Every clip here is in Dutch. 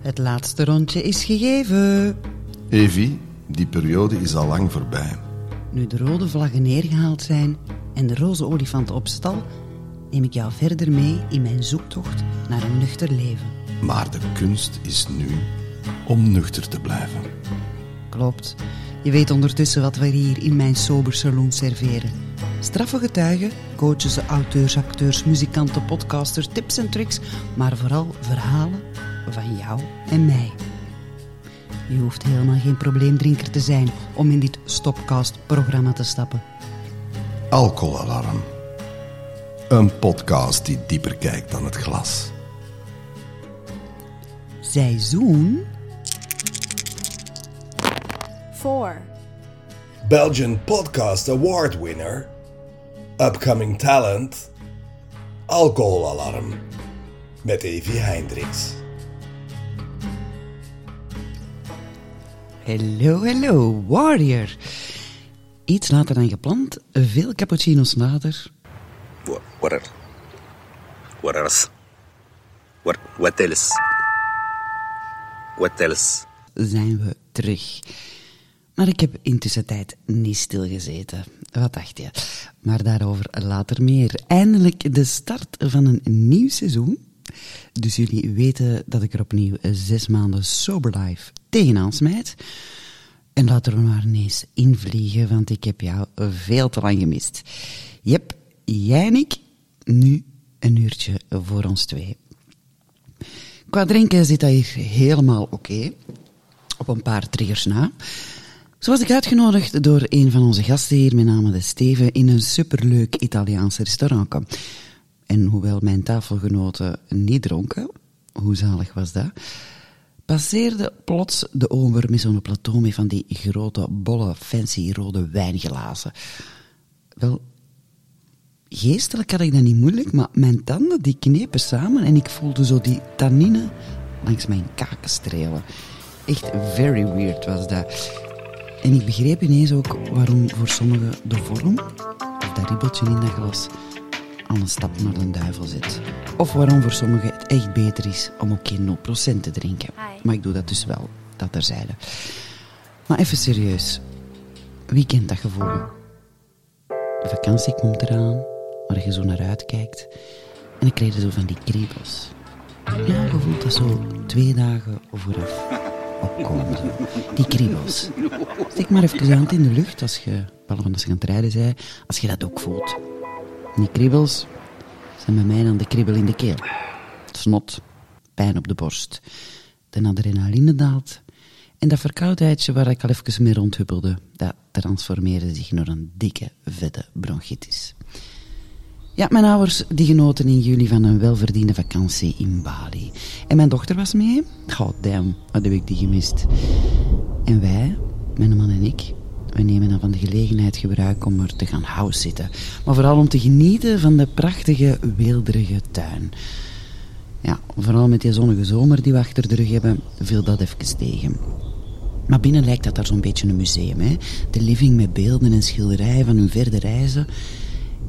Het laatste rondje is gegeven. Evie, die periode is al lang voorbij. Nu de rode vlaggen neergehaald zijn en de roze olifanten op stal, neem ik jou verder mee in mijn zoektocht naar een nuchter leven. Maar de kunst is nu om nuchter te blijven. Klopt. Je weet ondertussen wat we hier in mijn sober saloon serveren. Straffe getuigen, coaches, auteurs, acteurs, muzikanten, podcasters, tips en tricks, maar vooral verhalen van jou en mij. Je hoeft helemaal geen probleemdrinker te zijn om in dit Stopcast-programma te stappen. Alcoholalarm. Een podcast die dieper kijkt dan het glas. Seizoen 4. Belgian Podcast Award winner, upcoming talent, Alcoholalarm met Evie Hendricks. Hallo, hallo, Warrior. Iets later dan gepland, veel cappuccino's later. What, are- what else? What, what else? What else? zijn we terug. Maar ik heb intussen tijd niet stilgezeten. Wat dacht je? Maar daarover later meer. Eindelijk de start van een nieuw seizoen. Dus jullie weten dat ik er opnieuw zes maanden sober life tegenaan smijt. En laten we maar ineens invliegen, want ik heb jou veel te lang gemist. Jep, jij en ik, nu een uurtje voor ons twee. Qua drinken zit dat hier helemaal oké. Op een paar triggers na. Zo was ik uitgenodigd door een van onze gasten hier, met name de Steven, in een superleuk Italiaans restaurant. En hoewel mijn tafelgenoten niet dronken, hoe zalig was dat, passeerde plots de ober met zo'n plateau met van die grote, bolle, fancy rode wijnglazen. Wel, geestelijk had ik dat niet moeilijk, maar mijn tanden die knepen samen en ik voelde zo die tannine langs mijn kaken strelen. Echt very weird was dat. En ik begreep ineens ook waarom voor sommigen de vorm, of dat ribbeltje in dat glas, aan een stap naar de duivel zit. Of waarom voor sommigen het echt beter is om ook geen 0% te drinken. Hi. Maar ik doe dat dus wel, dat terzijde. Maar even serieus. Wie kent dat gevoel? De vakantie komt eraan, waar je zo naar uitkijkt. En dan krijg je zo van die kriebels. Ja, je voelt dat zo twee dagen vooraf opkomen. Die kriebels. Steek maar even je hand in de lucht als je, als je aan het rijden zei, als je dat ook voelt. En die kriebels zijn bij mij dan de kriebel in de keel. Snot, pijn op de borst. De adrenaline daalt. En dat verkoudheidje waar ik al even mee rondhuppelde, dat transformeerde zich naar een dikke, vette bronchitis. Ja, mijn ouders die genoten in juli van een welverdiende vakantie in Bali. En mijn dochter was mee. God damn, wat heb ik die gemist. En wij, mijn man en ik, nemen dan van de gelegenheid gebruik om er te gaan house zitten. Maar vooral om te genieten van de prachtige, weelderige tuin. Ja, vooral met die zonnige zomer die we achter de rug hebben, viel dat even tegen. Maar binnen lijkt dat daar zo'n beetje een museum, hè. De living met beelden en schilderijen van hun verder reizen.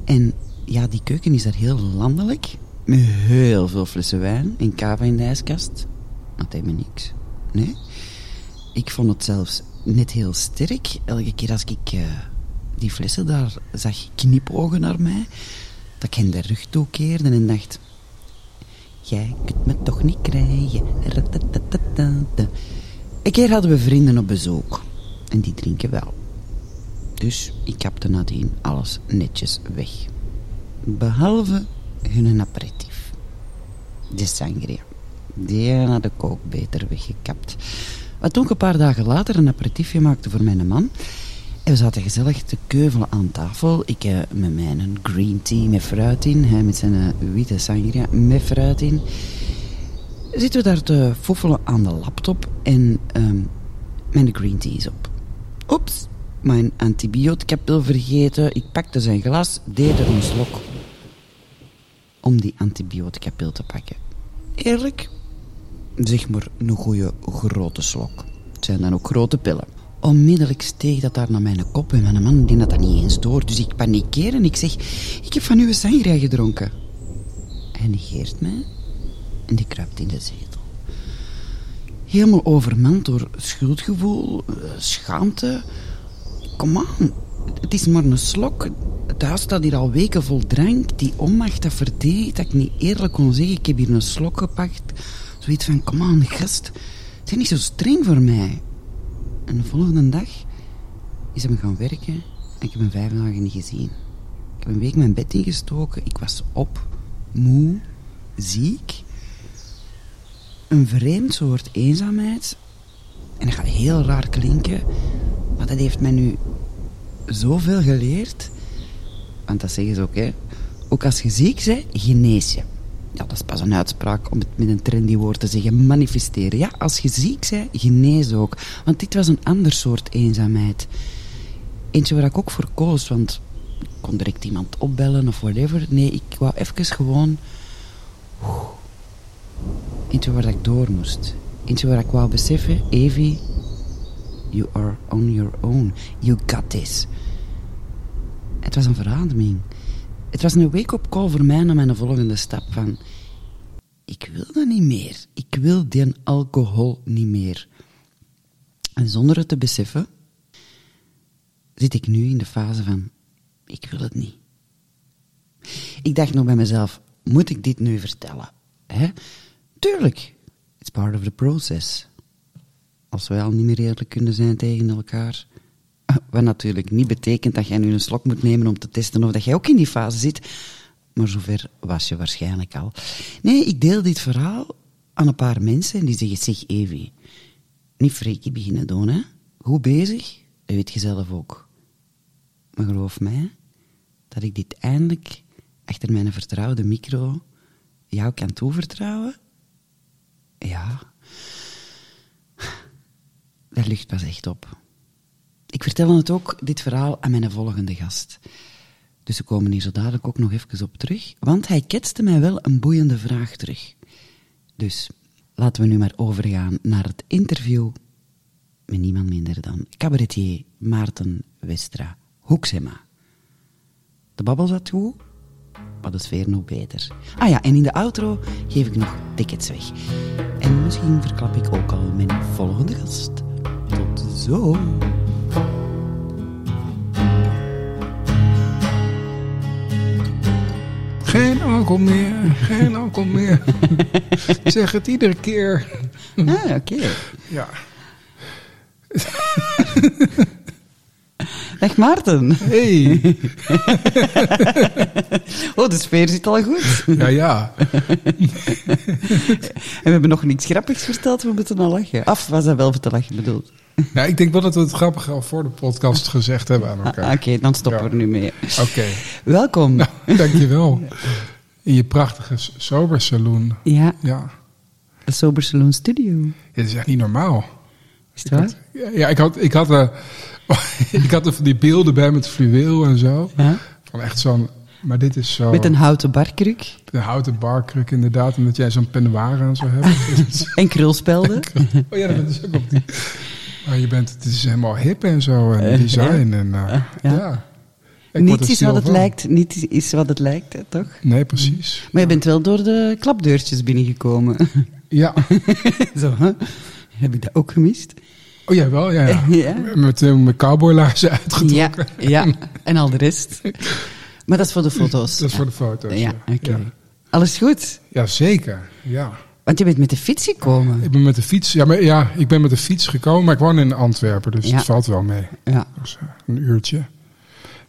En ja, die keuken is daar heel landelijk. Met heel veel flessen wijn en kava in de ijskast. Dat deed me niks. Nee. Ik vond het zelfs net heel sterk. Elke keer als ik eh, die flessen daar zag knipogen naar mij, dat ik hen de rug toekeerde en dacht... Jij kunt me toch niet krijgen. Een keer hadden we vrienden op bezoek. En die drinken wel. Dus ik kapte nadien alles netjes weg. Behalve hun aperitief. De sangria. Die had ik ook beter weggekapt. Wat toen ik een paar dagen later een aperitiefje maakte voor mijn man. En we zaten gezellig te keuvelen aan tafel. Ik eh, met mijn green tea met fruit in. Hij met zijn eh, witte sangria met fruit in. Zitten we daar te foefelen aan de laptop. En ehm, mijn green tea is op. Oeps, mijn antibiotica-pil vergeten. Ik pakte zijn glas, deed er een slok. Om die antibiotica-pil te pakken. Eerlijk, zeg maar een goede grote slok. Het zijn dan ook grote pillen. Onmiddellijk steeg dat daar naar mijn kop en mijn man die had dat niet eens door. Dus ik panikeer en ik zeg, ik heb van uw sangria gedronken. Hij negeert mij en die kruipt in de zetel. helemaal overmand door schuldgevoel, eh, schaamte. Kom aan, het is maar een slok. Het huis staat hier al weken vol drank. Die onmacht, dat verdriet, dat ik niet eerlijk kon zeggen. Ik heb hier een slok gepakt. Zoiets van, kom aan, gast. Zijn niet zo streng voor mij. En de volgende dag is hem gaan werken en ik heb hem vijf dagen niet gezien. Ik heb een week mijn bed ingestoken. Ik was op, moe, ziek. Een vreemd soort eenzaamheid. En dat gaat heel raar klinken, maar dat heeft mij nu zoveel geleerd. Want dat zeggen ze ook, hè. Ook als je ziek bent, genees je. Ja, dat is pas een uitspraak om het met een trendy woord te zeggen. Manifesteren. Ja, als je ziek bent, genees ook. Want dit was een ander soort eenzaamheid. Eentje waar ik ook voor koos, want ik kon direct iemand opbellen of whatever. Nee, ik wou even gewoon... Eentje waar ik door moest. Eentje waar ik wou beseffen, Evie, you are on your own. You got this. Het was een verademing. Het was een wake-up call voor mij naar mijn volgende stap van... Ik wil dat niet meer. Ik wil die alcohol niet meer. En zonder het te beseffen, zit ik nu in de fase van... Ik wil het niet. Ik dacht nog bij mezelf, moet ik dit nu vertellen? Hè? Tuurlijk, it's part of the process. Als wij al niet meer eerlijk kunnen zijn tegen elkaar. Wat natuurlijk niet betekent dat jij nu een slok moet nemen om te testen of dat jij ook in die fase zit. Maar zover was je waarschijnlijk al. Nee, ik deel dit verhaal aan een paar mensen en die zeggen, zeg Evie, niet freaky beginnen doen, hè. Goed bezig, dat weet je zelf ook. Maar geloof mij, dat ik dit eindelijk achter mijn vertrouwde micro jou kan toevertrouwen. Ja, daar lucht pas echt op. Ik vertel het ook, dit verhaal, aan mijn volgende gast. Dus we komen hier zo dadelijk ook nog even op terug, want hij ketste mij wel een boeiende vraag terug. Dus laten we nu maar overgaan naar het interview met niemand minder dan cabaretier Maarten Westra Hoeksema. De babbel zat goed, maar de sfeer nog beter. Ah ja, en in de outro geef ik nog tickets weg. En misschien verklap ik ook al mijn volgende gast. Tot zo. Geen alcohol meer, geen alcohol meer. Ik zeg het iedere keer. Ah, oké. Ja. Dag Maarten. Hey. Oh, de sfeer zit al goed. Ja, ja. En we hebben nog niks grappigs verteld, we moeten al lachen. Af was dat wel voor te lachen bedoeld. Nou, ik denk wel dat we het grappige al voor de podcast gezegd hebben aan Ah, elkaar. Oké, dan stoppen Ja. we er nu mee. Oké. Welkom. Nou, dankjewel. In je prachtige sober saloon. Ja, Ja. de Sober Saloon Studio. Dit is echt niet normaal. Is het waar? Ja, ja, ik had, ik had, eh, ik had er van die beelden bij met fluweel en zo. Ja. Van echt zo'n, maar dit is zo. Met een houten barkruk Een houten barkruk inderdaad. En dat jij zo'n peignoir aan zou hebben. en krulspelden. oh ja, dat is ook op die. Maar je bent, het is helemaal hip en zo. En Eh, design. En, eh, ja. ja. Ik er is wat het van. lijkt, niets is wat het lijkt, hè, toch? Nee, precies. Maar je bent wel door de klapdeurtjes binnengekomen. Ja. Zo, hè? Heb ik dat ook gemist? Oh ja, wel. Ja, ja. Ja. Met uh, mijn cowboylaarzen Ja, uitgetrokken. ja, en al de rest. Maar dat is voor de foto's. Dat is voor de foto's. Ja, oké. Ja. Alles goed? Ja, zeker. Ja. Want je bent met de fiets gekomen. Ik ben met de fiets. Ja, maar, ja, ik ben met de fiets gekomen, maar ik woon in Antwerpen, dus Ja. het valt wel mee. Ja. Dus, een uurtje.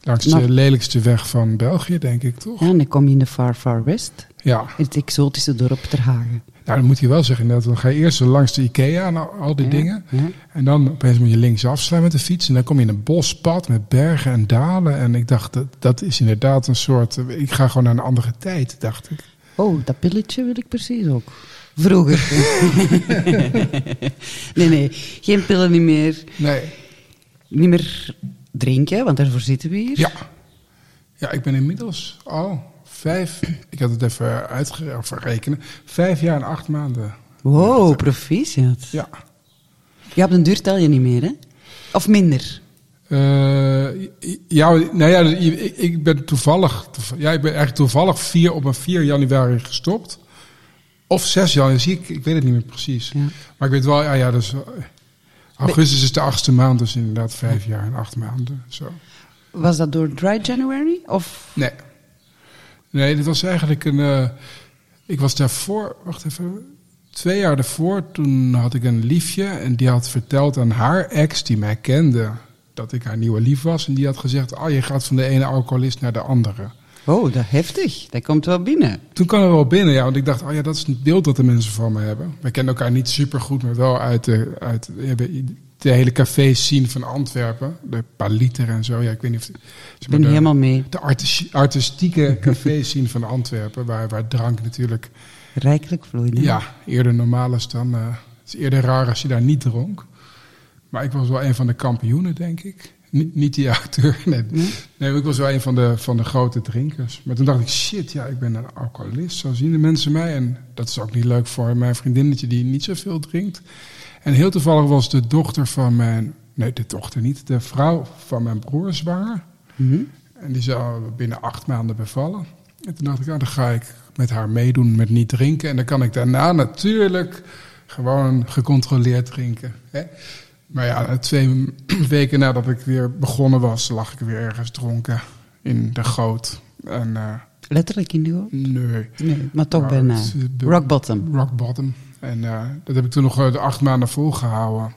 Langs Nou. de lelijkste weg van België, denk ik, toch? ja, en dan kom je in de Far Far West. Ja. Het exotische dorp Ter Hagen. Nou, dan moet je wel zeggen, inderdaad, dan ga je eerst langs de Ikea en al, die Ja, dingen. ja. En dan opeens moet je links afslaan met de fiets. En dan kom je in een bospad met bergen en dalen. En ik dacht, dat, dat is inderdaad een soort... eh, Ik ga gewoon naar een andere tijd, dacht ik. Oh, dat pilletje wil ik precies ook. Vroeger. nee, nee, geen pillen niet meer. Nee. Niet meer drinken, want daarvoor zitten we hier. Ja. Ja, ik ben inmiddels al vijf... Ik had het even uitgerekenen. Vijf jaar en acht maanden. Wow, proficiat. Ja. Ja, op den duur tel je niet meer, hè? Of minder? Eh, ja, nou ja, ik, ik ben toevallig, toev- ja, ik ben eigenlijk toevallig vier, op een 4 januari gestopt. Of 6 januari, zie ik, ik weet het niet meer precies. Ja. Maar ik weet wel, ja, ja dus, eh, augustus is de achtste maand, dus inderdaad vijf jaar en acht maanden. Zo. Was dat door Dry January? Of Nee. Nee, dit was eigenlijk een. eh, ik was daarvoor, wacht even. Twee jaar daarvoor, toen had ik een liefje. En die had verteld aan haar ex, die mij kende, dat ik haar nieuwe lief was. En die had gezegd: Oh, je gaat van de ene alcoholist naar de andere. Oh, dat heftig. Dat komt wel binnen. Toen kwam er wel binnen, ja, want ik dacht: Oh ja, dat is het beeld dat de mensen van me hebben. We kennen elkaar niet super goed, maar wel uit de, uit de hele café-scene van Antwerpen. De Paliter en zo. Ja, ik weet niet of. zeg maar ben de- helemaal mee. de artis- artistieke café-scene van Antwerpen, waar, waar drank natuurlijk Rijkelijk vloeide. ja, eerder normaal is dan. eh, het is eerder raar als je daar niet dronk. Maar ik was wel een van de kampioenen, denk ik. Niet, niet die acteur, nee. nee. ik was wel een van de, van de grote drinkers. Maar toen dacht ik, shit, ja, ik ben een alcoholist. Zo zien de mensen mij. En dat is ook niet leuk voor mijn vriendinnetje die niet zoveel drinkt. En heel toevallig was de dochter van mijn... Nee, de dochter niet. De vrouw van mijn broer zwanger. Mhm. En die zou binnen acht maanden bevallen. En toen dacht ik, ja, dan ga ik met haar meedoen met niet drinken. En dan kan ik daarna natuurlijk gewoon gecontroleerd drinken. Hè? Maar ja, twee weken nadat ik weer begonnen was, lag ik weer ergens dronken in de goot. En eh, Letterlijk in de hoofd? nee, Nee, maar toch bijna. eh, Rock bottom. rock bottom. En eh, dat heb ik toen nog de acht maanden volgehouden.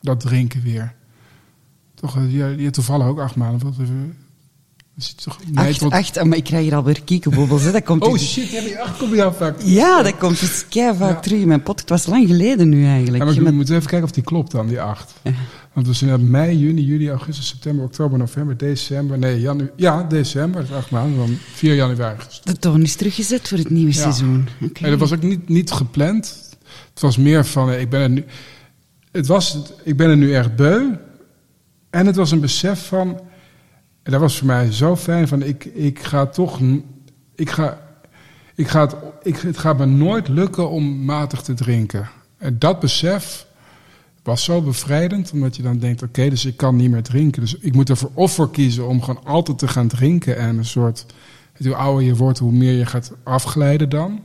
Dat drinken weer. Toch, je, je toevallig ook acht maanden. Is toch, Acht, tot- acht, maar ik krijg hier alweer kiekenbobbels. Hè. Dat komt Oh shit, ja, die acht kom je vaak. Ja, dat komt dus kei vaak Ja. terug in mijn podcast. Het was lang geleden nu eigenlijk. Ja, maar Je we moeten even kijken of die klopt dan, die acht. Want we zijn uit mei, juni, juli, augustus, september, oktober, november, december. Nee, janu ja, december, dat is acht maanden. Dan 4 januari. De toon is teruggezet voor het nieuwe seizoen. Oké. En dat was ook niet, niet gepland. Het was meer van, eh, ik ben er nu... Het was, ik ben er nu echt beu. En het was een besef van... En dat was voor mij zo fijn van, ik, ik ga toch... Ik ga, ik ga het, ik, het gaat me nooit lukken om matig te drinken. En dat besef was zo bevrijdend, omdat je dan denkt, oké, dus ik kan niet meer drinken. Dus ik moet ervoor of voor kiezen om gewoon altijd te gaan drinken en een soort, hoe ouder je wordt, hoe meer je gaat afglijden dan.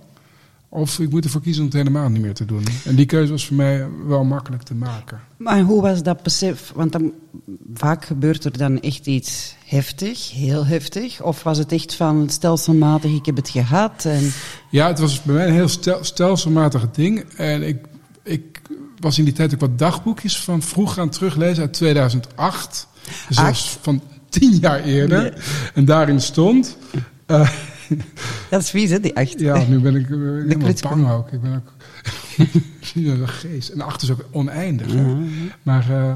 Of ik moet ervoor kiezen om het helemaal niet meer te doen. En die keuze was voor mij wel makkelijk te maken. Maar hoe was dat besef? Want dan, vaak gebeurt er dan echt iets heftig, heel heftig. Of was het echt van stelselmatig, ik heb het gehad. En, Ja, het was bij mij een heel stel, stelselmatig ding. En ik, ik was in die tijd ook wat dagboekjes van vroeg gaan teruglezen uit 2008. Dus van tien jaar eerder. En daarin stond... eh, dat is vies, hè, die acht. ja, nu ben ik, eh, helemaal bang ook. Ik ben ook... ja, een geest. En achter is ook oneindig. Hè? Maar... eh,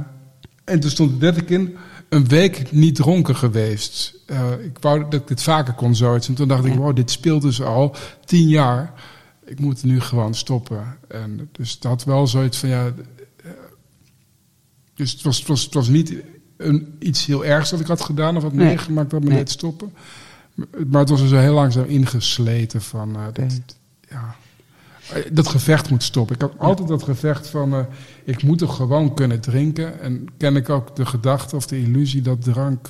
en toen stond er letterlijk in... Een week niet dronken geweest. Eh, ik wou dat ik dit vaker kon, zoiets. En toen dacht ik, wow, dit speelt dus al tien jaar. Ik moet nu gewoon stoppen. En dus het had wel zoiets van, ja... Dus het was, het was, het was niet een, iets heel ergs dat ik had gedaan... of had Nee. meegemaakt dat me Nee. deed stoppen. Maar het was er zo heel langzaam ingesleten van... eh, dat, ja, Eh, dat gevecht moet stoppen. Ik had altijd dat gevecht van... eh, ik moet toch gewoon kunnen drinken. En ken ik ook de gedachte of de illusie dat drank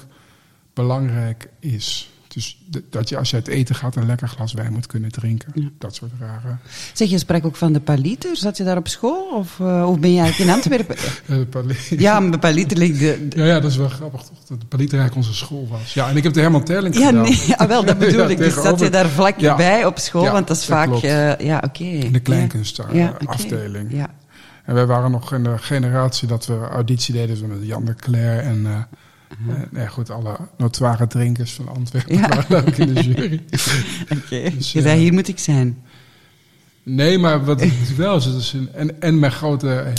belangrijk is. Dus dat je als je uit eten gaat een lekker glas wijn moet kunnen drinken. Dat soort rare... Zeg, je sprak ook van de Paliter. Zat je daar op school? Of, eh, of ben je eigenlijk in Antwerpen? eh, pali- ja, maar de Paliter ligt de... de- Ja, ja, dat is wel grappig toch? Dat de Palieterijk onze school was. Ja, en ik heb de Herman Terling Ja, gedaan. nee, ja, wel, dat bedoel Ja, ik. Dus zat je daar vlak Ja. bij op school? Want dat is dat vaak... eh, ja, oké. In de kleinkunst Ja. En wij waren nog in de generatie dat we auditie deden met Jan de Cler en eh, nee, goed, alle notoire drinkers van Antwerpen Ja. waren ook in de jury. Oké. Dus, je eh, zei, hier moet ik zijn. Nee, maar wat het wel is, het is een, en, en mijn grote...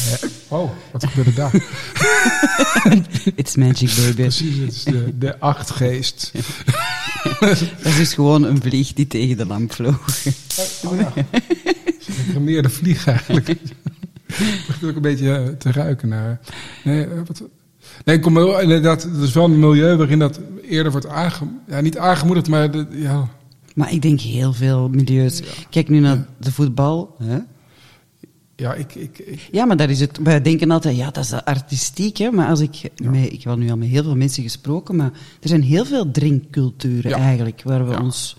oh, wat gebeurde daar? It's magic, baby. Precies, het is de, de achtgeest. Dat is dus gewoon een vlieg die tegen de lamp vloog. Oh, ja. Een vlieg eigenlijk. Ik begin ook een beetje eh, te ruiken naar... Nee, wat, nee kom wel, inderdaad, het is wel een milieu waarin dat eerder wordt aange, ja, niet aangemoedigd, maar de, ja, Maar ik denk heel veel milieus. Kijk nu naar de voetbal. Hè? ja ik, ik, ik, Ja, maar daar is het. Wij denken altijd, ja, dat is artistiek. Hè? Maar als ik. Met, ik heb nu al met heel veel mensen gesproken, maar er zijn heel veel drinkculturen eigenlijk, waar we ons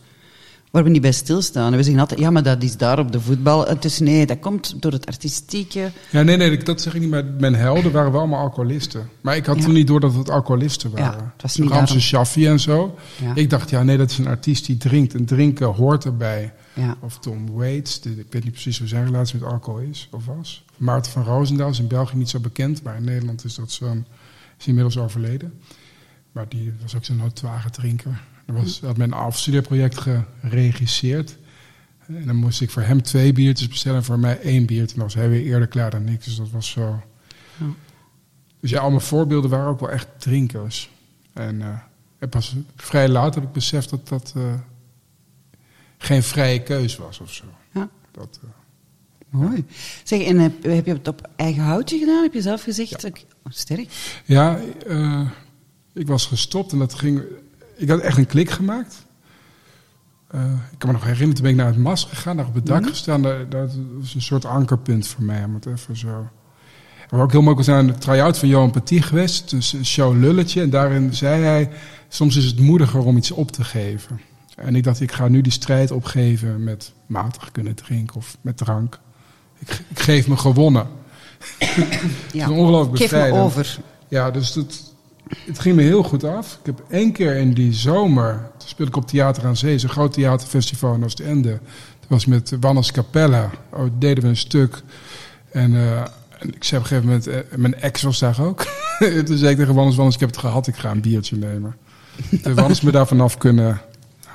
waar we niet bij stilstaan. En we zeggen altijd, ja, maar dat is daar op de voetbal. Het is, nee, dat komt door het artistieke. Ja, nee, nee, dat zeg ik niet. Maar mijn helden waren wel allemaal alcoholisten. Maar ik had Ja. toen niet door dat het alcoholisten waren. Ja, het was niet Ramse. Shaffi en zo. Ja. Ik dacht, ja, nee, dat is een artiest die drinkt. En drinken hoort erbij. Ja. Of Tom Waits, de- ik weet niet precies hoe zijn relatie met alcohol is of was. Maarten van Roosendaal is in België niet zo bekend, maar in Nederland is dat zo'n, is inmiddels overleden. Maar die was ook zo'n notoire drinker. Was, had mijn afstudeerproject geregisseerd. En dan moest ik voor hem twee biertjes bestellen en voor mij één biertje. En dan was hij weer eerder klaar dan ik, dus dat was zo. Ja. Dus ja, al mijn voorbeelden waren ook wel echt drinkers. En, eh, en pas vrij laat heb ik beseft dat dat eh, geen vrije keus was of zo. Ja. Dat, eh, Mooi. Zeg, en heb, heb je het op eigen houtje gedaan? Heb je zelf gezegd? ik- oh, sterk. Ja, ik was gestopt en dat ging. Ik had echt een klik gemaakt. Eh, ik kan me nog herinneren, toen ben ik naar het MAS gegaan, daar op het dak Mhm. gestaan. Dat was een soort ankerpunt voor mij, om het even zo. Wat ook heel mooi was, naar de try-out van Johan Petit geweest. Dus een show Lulletje. En daarin zei hij, soms is het moediger om iets op te geven. En ik dacht, ik ga nu die strijd opgeven met matig kunnen drinken of met drank. Ik, ik geef me gewonnen. Ja. is ongelooflijk Geef me over. Ja, dus het, het ging me heel goed af. Ik heb één keer in die zomer, toen speelde ik op Theater aan Zee, zo'n groot theaterfestival in Oostende. Dat was met Wannes Capella. Oh, deden we een stuk. En, eh, en ik zei op een gegeven moment, eh, mijn ex was daar ook. toen zei ik tegen Wannes, Wannes, ik heb het gehad, ik ga een biertje nemen. Toen Wannes me daar vanaf kunnen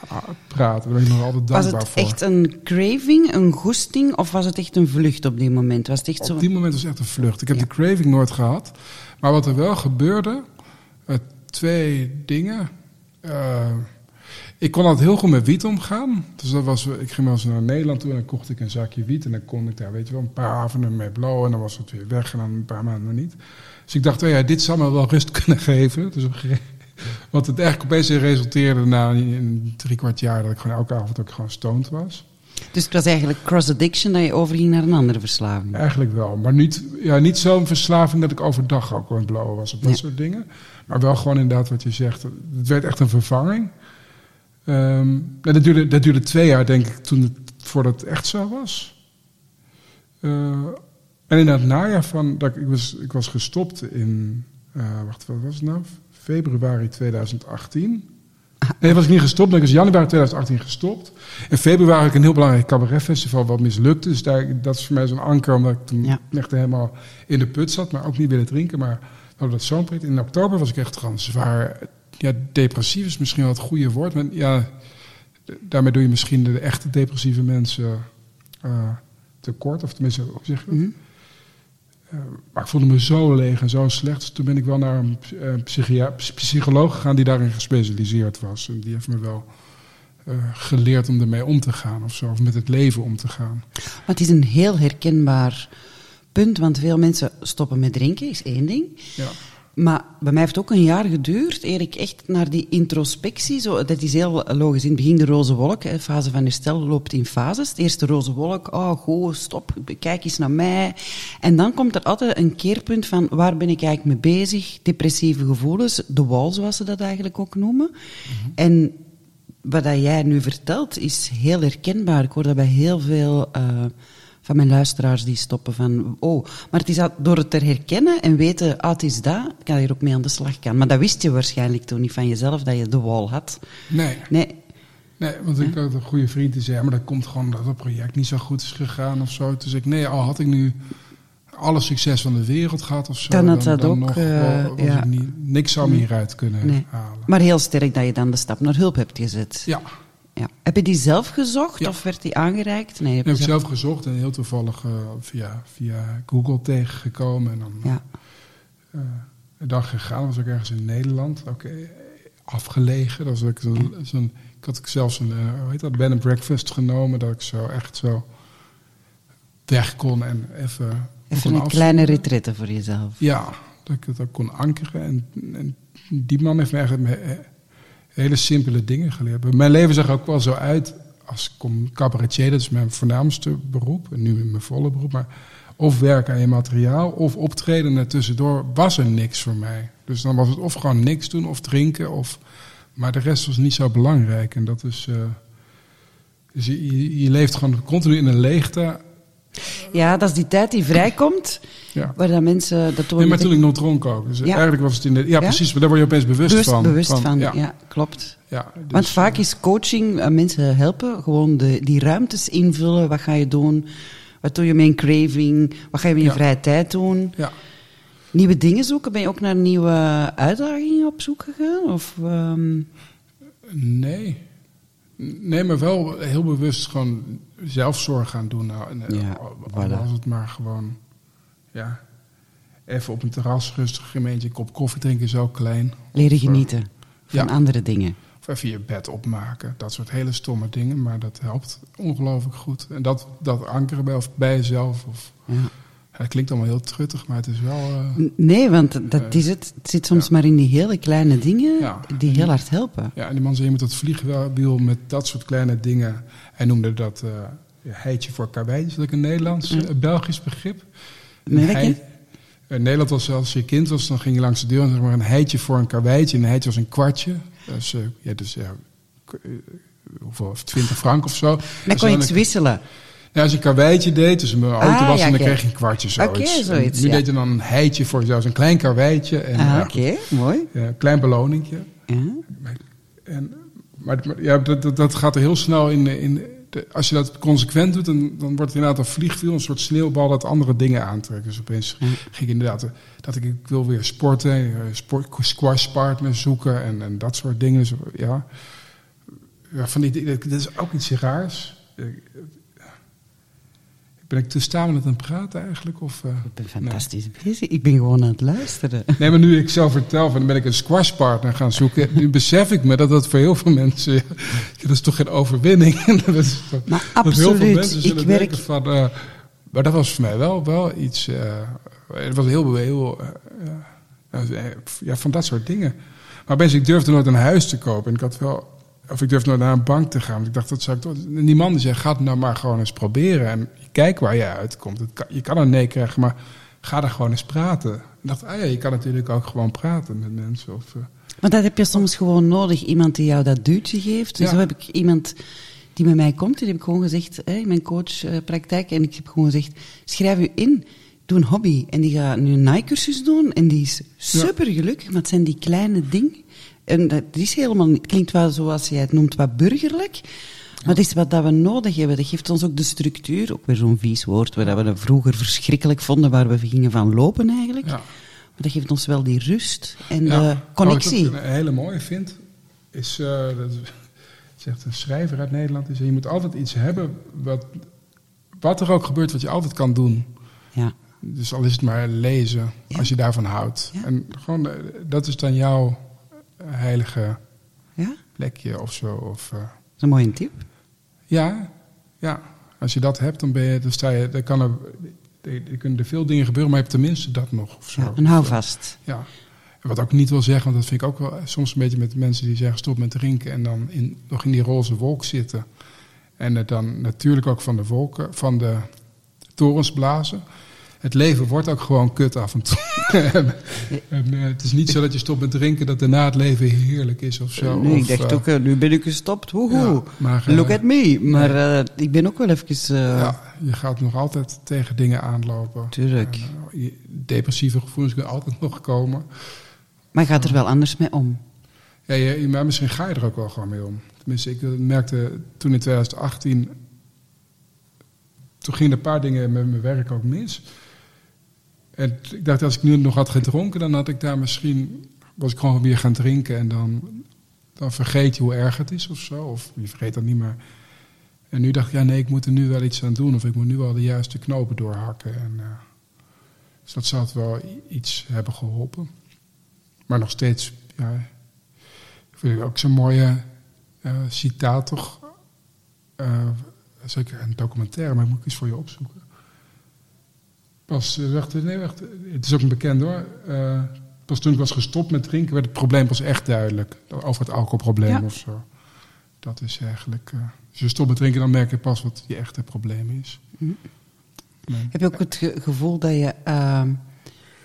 ah, praten. Daar ben ik nog altijd Was dankbaar het voor. echt een craving, een goesting, of was het echt een vlucht op die moment? Was het echt zo... Op die moment was het echt een vlucht. Ik heb Ja. die craving nooit gehad. Maar wat er wel gebeurde, twee dingen. Eh, ik kon altijd heel goed met wiet omgaan. Dus dat was, ik ging wel eens naar Nederland toe en dan kocht ik een zakje wiet. En dan kon ik daar, weet je wel, een paar avonden mee blowen. En dan was het weer weg en dan een paar maanden niet. Dus ik dacht, oh ja, dit zal me wel rust kunnen geven. Dus op wat het eigenlijk opeens resulteerde na een, drie kwart jaar... dat ik gewoon elke avond ook gewoon stoned was. Dus het was eigenlijk cross-addiction dat je overging naar een andere verslaving. Eigenlijk wel, maar niet, ja, niet zo'n verslaving dat ik overdag ook aan het was of dat Ja. soort dingen. Maar wel gewoon inderdaad wat je zegt. Het werd echt een vervanging. Ehm, en dat, duurde, dat duurde twee jaar, denk ik, toen het, voordat het echt zo was. Eh, en in het najaar van, dat ik, ik, was, ik was gestopt in, eh, wacht, wat was het nou? Februari 2018. Nee, was ik niet gestopt. Ik was januari 2018 gestopt. In februari had ik een heel belangrijk cabaretfestival wat mislukte. Dus daar, dat is voor mij zo'n anker, omdat ik toen Ja. echt helemaal in de put zat. Maar ook niet willen drinken. Maar hadden dat zo'n. In oktober was ik echt gewoon zwaar... Ja, depressief is misschien wel het goede woord. Maar ja, daarmee doe je misschien de echte depressieve mensen eh, tekort. Of tenminste, hoe zeg je dat? Eh, maar ik voelde me zo leeg en zo slecht. Dus toen ben ik wel naar een eh, psycholoog gegaan die daarin gespecialiseerd was. En die heeft me wel geleerd om ermee om te gaan of zo. Of met het leven om te gaan. Maar het is een heel herkenbaar punt, want veel mensen stoppen met drinken, is één ding. Ja. Maar bij mij heeft het ook een jaar geduurd eer ik echt naar die introspectie, zo, dat is heel logisch. In het begin de roze wolk, hè, fase van herstel loopt in fases. De eerste roze wolk, oh goed, stop, kijk eens naar mij. En dan komt er altijd een keerpunt van waar ben ik eigenlijk mee bezig? Depressieve gevoelens, de wall zoals ze dat eigenlijk ook noemen. En wat dat jij nu vertelt is heel herkenbaar. Ik hoor dat bij heel veel eh, van mijn luisteraars die stoppen van... Oh, maar het is al- door het te herkennen en weten, ah, het is dat, kan je er ook mee aan de slag gaan. Maar dat wist je waarschijnlijk toen niet van jezelf, dat je de wall had. Nee, Nee, nee, want ik had een goede vriend die zei... "Ja, maar dat komt gewoon dat het project niet zo goed is gegaan of zo. Toen zei ik, nee, al had ik nu alle succes van de wereld gehad of zo... Dan had dat ook, nog eh, wel- was ja. ik niet, niks zou me hieruit kunnen nee. halen. Maar heel sterk dat je dan de stap naar hulp hebt gezet. Ja, Ja. Heb je die zelf gezocht Ja. of werd die aangereikt? Nee, heb Ik heb zelf gezocht en heel toevallig eh, via, via Google tegengekomen. En dan Ja. eh, een dag gegaan, was ook ergens in Nederland. Ook afgelegen. Dat was ook zo'n, ik had zelfs een eh, hoe heet dat, bed and breakfast genomen. Dat ik zo echt zo weg kon en even... Even een kleine retrette voor jezelf. Ja, dat ik het ook kon ankeren. En, en die man heeft me echt hele simpele dingen geleerd. Mijn leven zag ook wel zo uit als com- cabaretier. Dat is mijn voornaamste beroep. En nu mijn volle beroep. Maar of werken aan je materiaal of optreden. En tussendoor was er niks voor mij. Dus dan was het of gewoon niks doen of drinken. Of, maar de rest was niet zo belangrijk. En dat is... Dus je, je leeft gewoon continu in een leegte. Ja, dat is die tijd die vrijkomt, Ja. waar dat mensen... Dat Nee, maar toen ik. Dus Ja. eigenlijk was het in de... Ja, Ja? precies. Maar daar word je opeens bewust, bewust van. bewust van, ja. ja. klopt. Ja, dus, Want vaak is coaching eh, mensen helpen, gewoon de, die ruimtes invullen. Wat ga je doen? Wat doe je met een craving? Wat ga je met je vrije tijd doen? Ja. Nieuwe dingen zoeken? Ben je ook naar nieuwe uitdagingen op zoek gegaan? Of, ehm, Nee. Nee, maar wel heel bewust gewoon zelfzorg gaan doen. Nou, en, eh, Ja, al- voilà. was het maar gewoon... Ja, even op een terras rustig een beetje een kop koffie drinken, zo klein. leren Of, eh, genieten van ja. andere dingen? Of even je bed opmaken. Dat soort hele stomme dingen. Maar dat helpt ongelooflijk goed. En dat, dat ankeren bij, of bij jezelf. Of, Ja. Dat klinkt allemaal heel truttig, maar het is wel... eh, Nee, want dat is het. Het zit soms Ja. maar in die hele kleine dingen Ja. die heel hard helpen. Ja, en die man zei, je moet dat vliegwiel met dat soort kleine dingen... Hij noemde dat eh ja, heitje voor karwei. Is dat ook een Nederlands, eh, Belgisch begrip? Nee, In Nederland was als je kind was, dan ging je langs de deur en zeg maar een heitje voor een karweitje. En een heitje was een kwartje. Dus, eh, ja, dus ja, k- eh, hoeveel, 20 frank of zo. Dan Dus kon je iets wisselen. Ja, als je een karweitje deed, dus een auto Ah, was, ja, en dan kreeg je een kwartje zoiets. Zoiets, Nu ja. deed je dan een heitje voor zelfs een klein karweitje. En, Ah, oké, mooi. ja, een klein beloningje. En, maar ja, dat, dat, dat gaat er heel snel in. in de, als je dat consequent doet, dan, dan wordt het inderdaad een vliegwiel, een soort sneeuwbal dat andere dingen aantrekt. Dus opeens ging ik inderdaad, eh, dat ik, ik wil weer sporten, eh, sport, squash partners zoeken en, en dat soort dingen. Dus, ja. ja, van die, dat is ook iets raars. Ben ik toestamelijk aan het praten eigenlijk? Of, eh, Ik ben fantastisch bezig. Ik ben gewoon aan het luisteren. Nee, maar nu ik zelf vertel, van, dan ben ik een squashpartner gaan zoeken. Nu besef ik me dat dat voor heel veel mensen... ja, dat is toch geen overwinning? dat is toch- Maar dat heel veel absoluut. mensen zullen Ik werk- denken van... eh, maar dat was voor mij wel, wel iets... eh, het was heel... heel eh, ja, van dat soort dingen. Maar opeens, ik durfde nooit een huis te kopen. En ik had wel... Of ik durfde nooit naar een bank te gaan. Want ik dacht, dat zou ik toch... En die man die zei, ga het nou maar gewoon eens proberen. En kijk waar je uitkomt. Het kan- je kan een nee krijgen, maar ga er gewoon eens praten. Ik dacht, ah ja, je kan natuurlijk ook gewoon praten met mensen. Of, eh, Maar dat heb je soms gewoon nodig. Iemand die jou dat duwtje geeft. Dus Ja. zo heb ik iemand die bij mij komt. Die heb ik gewoon gezegd, hè, in mijn coachpraktijk. En ik heb gewoon gezegd, schrijf u in. Doe een hobby. En die gaat nu een naaicursus doen. En die is super gelukkig. Maar het zijn die kleine dingen. En dat is helemaal niet... Klinkt wel zoals jij het noemt, wat burgerlijk. Maar dat is wat dat we nodig hebben. Dat geeft ons ook de structuur. Ook weer zo'n vies woord, waar we dat vroeger verschrikkelijk vonden. Waar we gingen van lopen eigenlijk. ja. Maar dat geeft ons wel die rust en Ja. de connectie. Wat ik een hele mooie vind, is, eh, dat zegt een schrijver uit Nederland, is je moet altijd iets hebben wat, wat er ook gebeurt, wat je altijd kan doen. Ja. Dus al is het maar lezen, Ja. als je daarvan houdt. En gewoon, eh, dat is dan jouw heilige ja, plekje of zo. Of, eh, dat is een mooie tip. ja, ja, als je dat hebt, dan, ben je, dan, sta je, dan kan er, er, kunnen er veel dingen gebeuren, maar je hebt tenminste dat nog. Of zo. Ja, en hou vast. Ja. En wat ook niet wil zeggen, want dat vind ik ook wel soms een beetje met mensen die zeggen stop met drinken en dan in, nog in die roze wolk zitten. En het dan natuurlijk ook van de wolken, van de torens blazen. Het leven wordt ook gewoon kut af en toe. en, eh, het is niet zo dat je stopt met drinken dat daarna het leven heerlijk is of zo. nu, Of, ik dacht eh, ook, eh, nu ben ik gestopt. Woehoe. ja, maar, eh, Look at me. Maar eh, ik ben ook wel even... eh, ja, je gaat nog altijd tegen dingen aanlopen. Tuurlijk. En, eh, je- depressieve gevoelens kunnen altijd nog komen. Maar gaat er wel anders mee om. Ja, je, maar misschien ga je er ook wel gewoon mee om. Tenminste, ik eh, merkte toen in 2018... Toen gingen een paar dingen met mijn werk ook mis. En ik dacht, als ik nu nog had gedronken... dan had ik daar misschien... was ik gewoon weer gaan drinken... en dan, dan vergeet je hoe erg het is of zo. Of je vergeet dat niet meer. En nu dacht ik, ja nee, ik moet er nu wel iets aan doen... of ik moet nu wel de juiste knopen doorhakken. En, eh, dus dat zou het wel iets hebben geholpen. Maar nog steeds... Ja, ik vind ook zo'n mooie eh, citaat toch. Eh, zeker een documentaire, maar moet ik eens voor je opzoeken. Pas, eh, wacht, nee, wacht, het is ook een bekend hoor. Eh, pas toen ik was gestopt met drinken, werd het probleem pas echt duidelijk. Over het alcoholprobleem Ja. of zo. Dat is eigenlijk. eh, als je stopt met drinken, dan merk je pas wat je echte probleem is. Nee. Heb je ook het ge- gevoel dat je... ehm,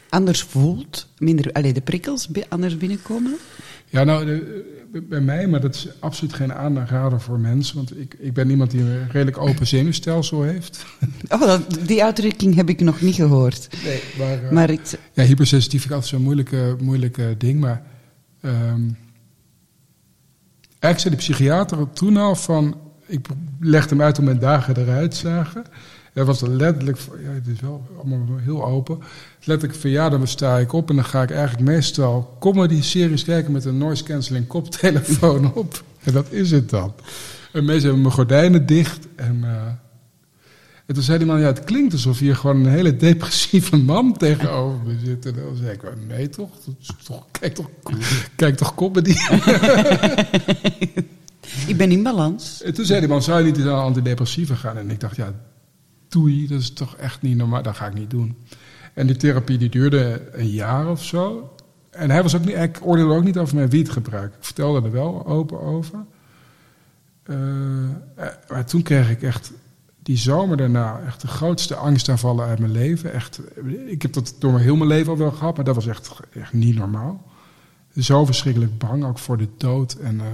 anders voelt, minder, allee, de prikkels anders binnenkomen? Ja, nou, de- bij mij, maar dat is absoluut geen aanrader voor mensen. Want ik, ik ben iemand die een redelijk open zenuwstelsel heeft. Oh, dat, die uitdrukking heb ik nog niet gehoord. Nee, maar... eh, Maar ik, Ja, hypersensitief vind ik altijd zo'n moeilijke, moeilijke ding. Maar ehm, eigenlijk zei de psychiater toen al van... Ik legde hem uit hoe mijn dagen eruit zagen. Dat was letterlijk... Ja, het is wel allemaal heel open. Letterlijk ja, dan sta ik op en dan ga ik eigenlijk meestal comedy-series kijken met een noise-canceling koptelefoon op. En dat is het dan. En meestal hebben mijn gordijnen dicht en... eh, en toen zei die man, ja, het klinkt alsof hier gewoon een hele depressieve man tegenover me zit. En dan zei ik, "Oh, nee toch? Toch kijk, toch kijk toch comedy. ik ben in balans. En toen zei die man, zou je niet eens aan antidepressiva gaan? En ik dacht, ja, dat is toch echt niet normaal. Dat ga ik niet doen. En die therapie die duurde een jaar of zo. En hij was ook niet, ik oordeelde ook niet over mijn wietgebruik. Ik vertelde er wel open over. Eh, maar toen kreeg ik echt die zomer daarna echt de grootste angstaanvallen uit mijn leven. Echt, ik heb dat door heel mijn leven al wel gehad, maar dat was echt, echt niet normaal. Zo verschrikkelijk bang, ook voor de dood en eh,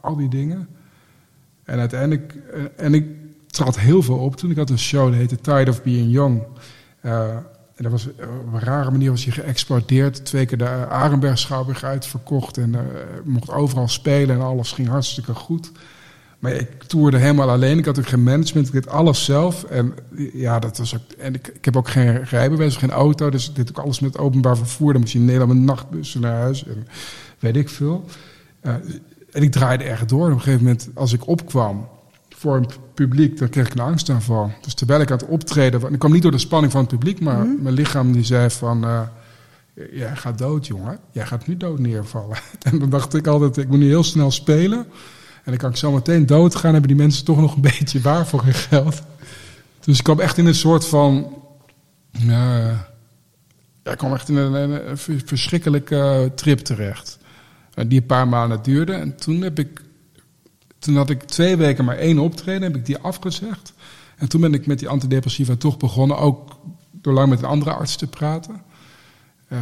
al die dingen. En uiteindelijk, eh, en ik trad heel veel op toen. Ik had een show, die heette Tide of Being Young. Eh, en dat was eh, op een rare manier was hij geëxplodeerd. Twee keer de Arenberg Schouwburg uitverkocht. En eh, mocht overal spelen en alles ging hartstikke goed. Maar ik toerde helemaal alleen. Ik had ook geen management. Ik deed alles zelf. En ja, dat was. En ik, ik heb ook geen rijbewijs, geen auto. Dus ik deed ook alles met openbaar vervoer. Dan moest je in Nederland met nachtbussen naar huis. En weet ik veel. En ik draaide erg door. En op een gegeven moment, als ik opkwam voor een publiek, dan kreeg ik een angstaanval. Dus terwijl ik aan het optreden... En ik kwam niet door de spanning van het publiek, maar mijn lichaam die zei van... eh, jij gaat dood, jongen. Jij gaat nu dood neervallen. En dan dacht ik altijd, ik moet nu heel snel spelen. En dan kan ik zo meteen doodgaan. Hebben die mensen toch nog een beetje waar voor hun geld. Dus ik kwam echt in een soort van... ja, ja, ik kwam echt in een, een- een ver- verschrikkelijke trip terecht. Die een paar maanden duurde. En toen heb ik... Toen had ik twee weken maar één optreden. Heb ik die afgezegd. En toen ben ik met die antidepressiva toch begonnen. Ook door lang met een andere arts te praten. Eh,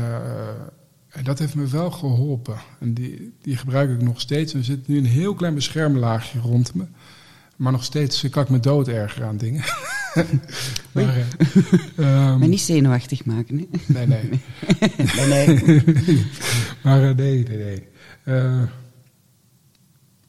en dat heeft me wel geholpen. En die, die gebruik ik nog steeds. En er zit nu een heel klein beschermlaagje rond me. Maar nog steeds kan ik me dood erger aan dingen. maar, eh, ehm, Maar niet zenuwachtig maken. Hè? nee, nee. Nee, nee. maar eh, nee, nee, nee.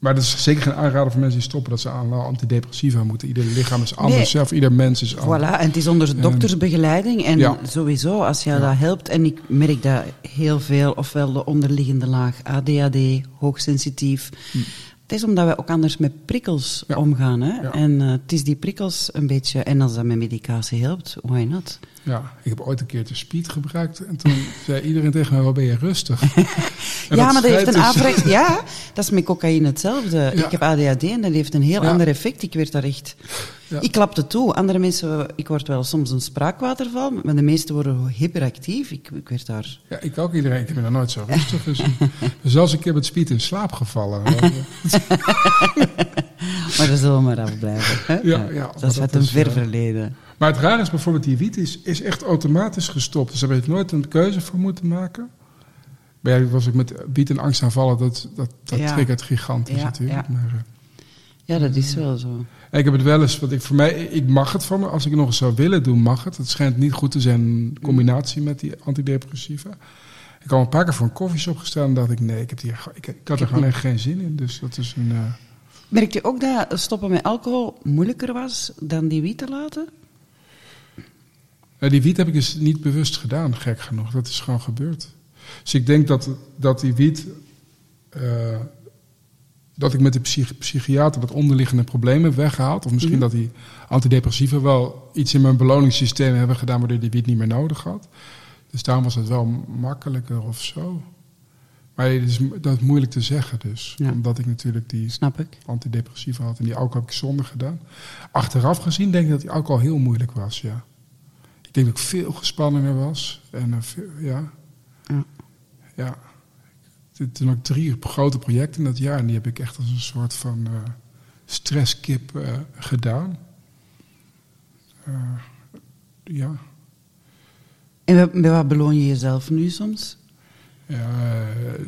Maar dat is zeker geen aanrader voor mensen die stoppen dat ze aan antidepressiva moeten. Ieder lichaam is anders, Nee. zelf ieder mens is anders. Voilà, en het is onder doktersbegeleiding. En Ja. sowieso, als jou dat helpt, en ik merk dat heel veel, ofwel de onderliggende laag ADHD, hoogsensitief. Het is omdat we ook anders met prikkels Ja. omgaan. Hè? En eh, het is die prikkels een beetje, en als dat met medicatie helpt, why not? Ja, ik heb ooit een keer de speed gebruikt en toen zei iedereen tegen mij, wel ben je rustig? Ja, maar dat heeft een dus- averechts. Ja, dat is met cocaïne hetzelfde. Ja. Ik heb ADHD en dat heeft een heel Ja. ander effect. Ik werd daar echt. Ja. Ik klapte toe. Andere mensen, ik word wel soms een spraakwaterval, maar de meesten worden hyperactief. Ik, ik werd daar. Ja, ik ook iedereen. Ik ben nooit zo rustig. Dus, dus zelfs een keer met speed in slaap gevallen. Maar daar zullen we maar afblijven. Hè? Ja, ja, dat is uit dat een ver eh, verleden. Maar het raar is bijvoorbeeld, die wiet is, is echt automatisch gestopt. Dus daar heb je nooit een keuze voor moeten maken. Bij was ik met wiet en angstaanvallen, dat, dat, dat Ja. triggert gigantisch Ja, natuurlijk. ja. Maar, eh, Ja, dat is wel zo. Ik heb het wel eens, want ik, voor mij, ik mag het van me. Als ik het nog eens zou willen doen, mag het. Het schijnt niet goed te zijn in combinatie met die antidepressiva. Ik had al een paar keer voor een koffieshop gestaan en dacht ik, nee, ik, heb ik had er gewoon echt geen zin in. Dus dat is een... eh, Merk je ook dat stoppen met alcohol moeilijker was dan die wiet te laten? Nou, die wiet heb ik dus niet bewust gedaan, gek genoeg. Dat is gewoon gebeurd. Dus ik denk dat, dat die wiet... eh, dat ik met de psych- psychiater wat onderliggende problemen heb weggehaald. Of misschien dat die antidepressiva wel iets in mijn beloningssysteem hebben gedaan... waardoor die wiet niet meer nodig had. Dus daarom was het wel makkelijker of zo. Maar het is, dat is moeilijk te zeggen dus. Ja. Omdat ik natuurlijk die Snap ik. antidepressiva had en die alcohol heb ik zonder gedaan. Achteraf gezien denk ik dat die alcohol heel moeilijk was, ja. Ik denk dat ik veel gespannener was. En eh, veel- ja, Ja. ja. Toen- had ik drie grote projecten in dat jaar en die heb ik echt als een soort van eh, stresskip eh, gedaan. Ja. En wat beloon je jezelf nu soms? Ja,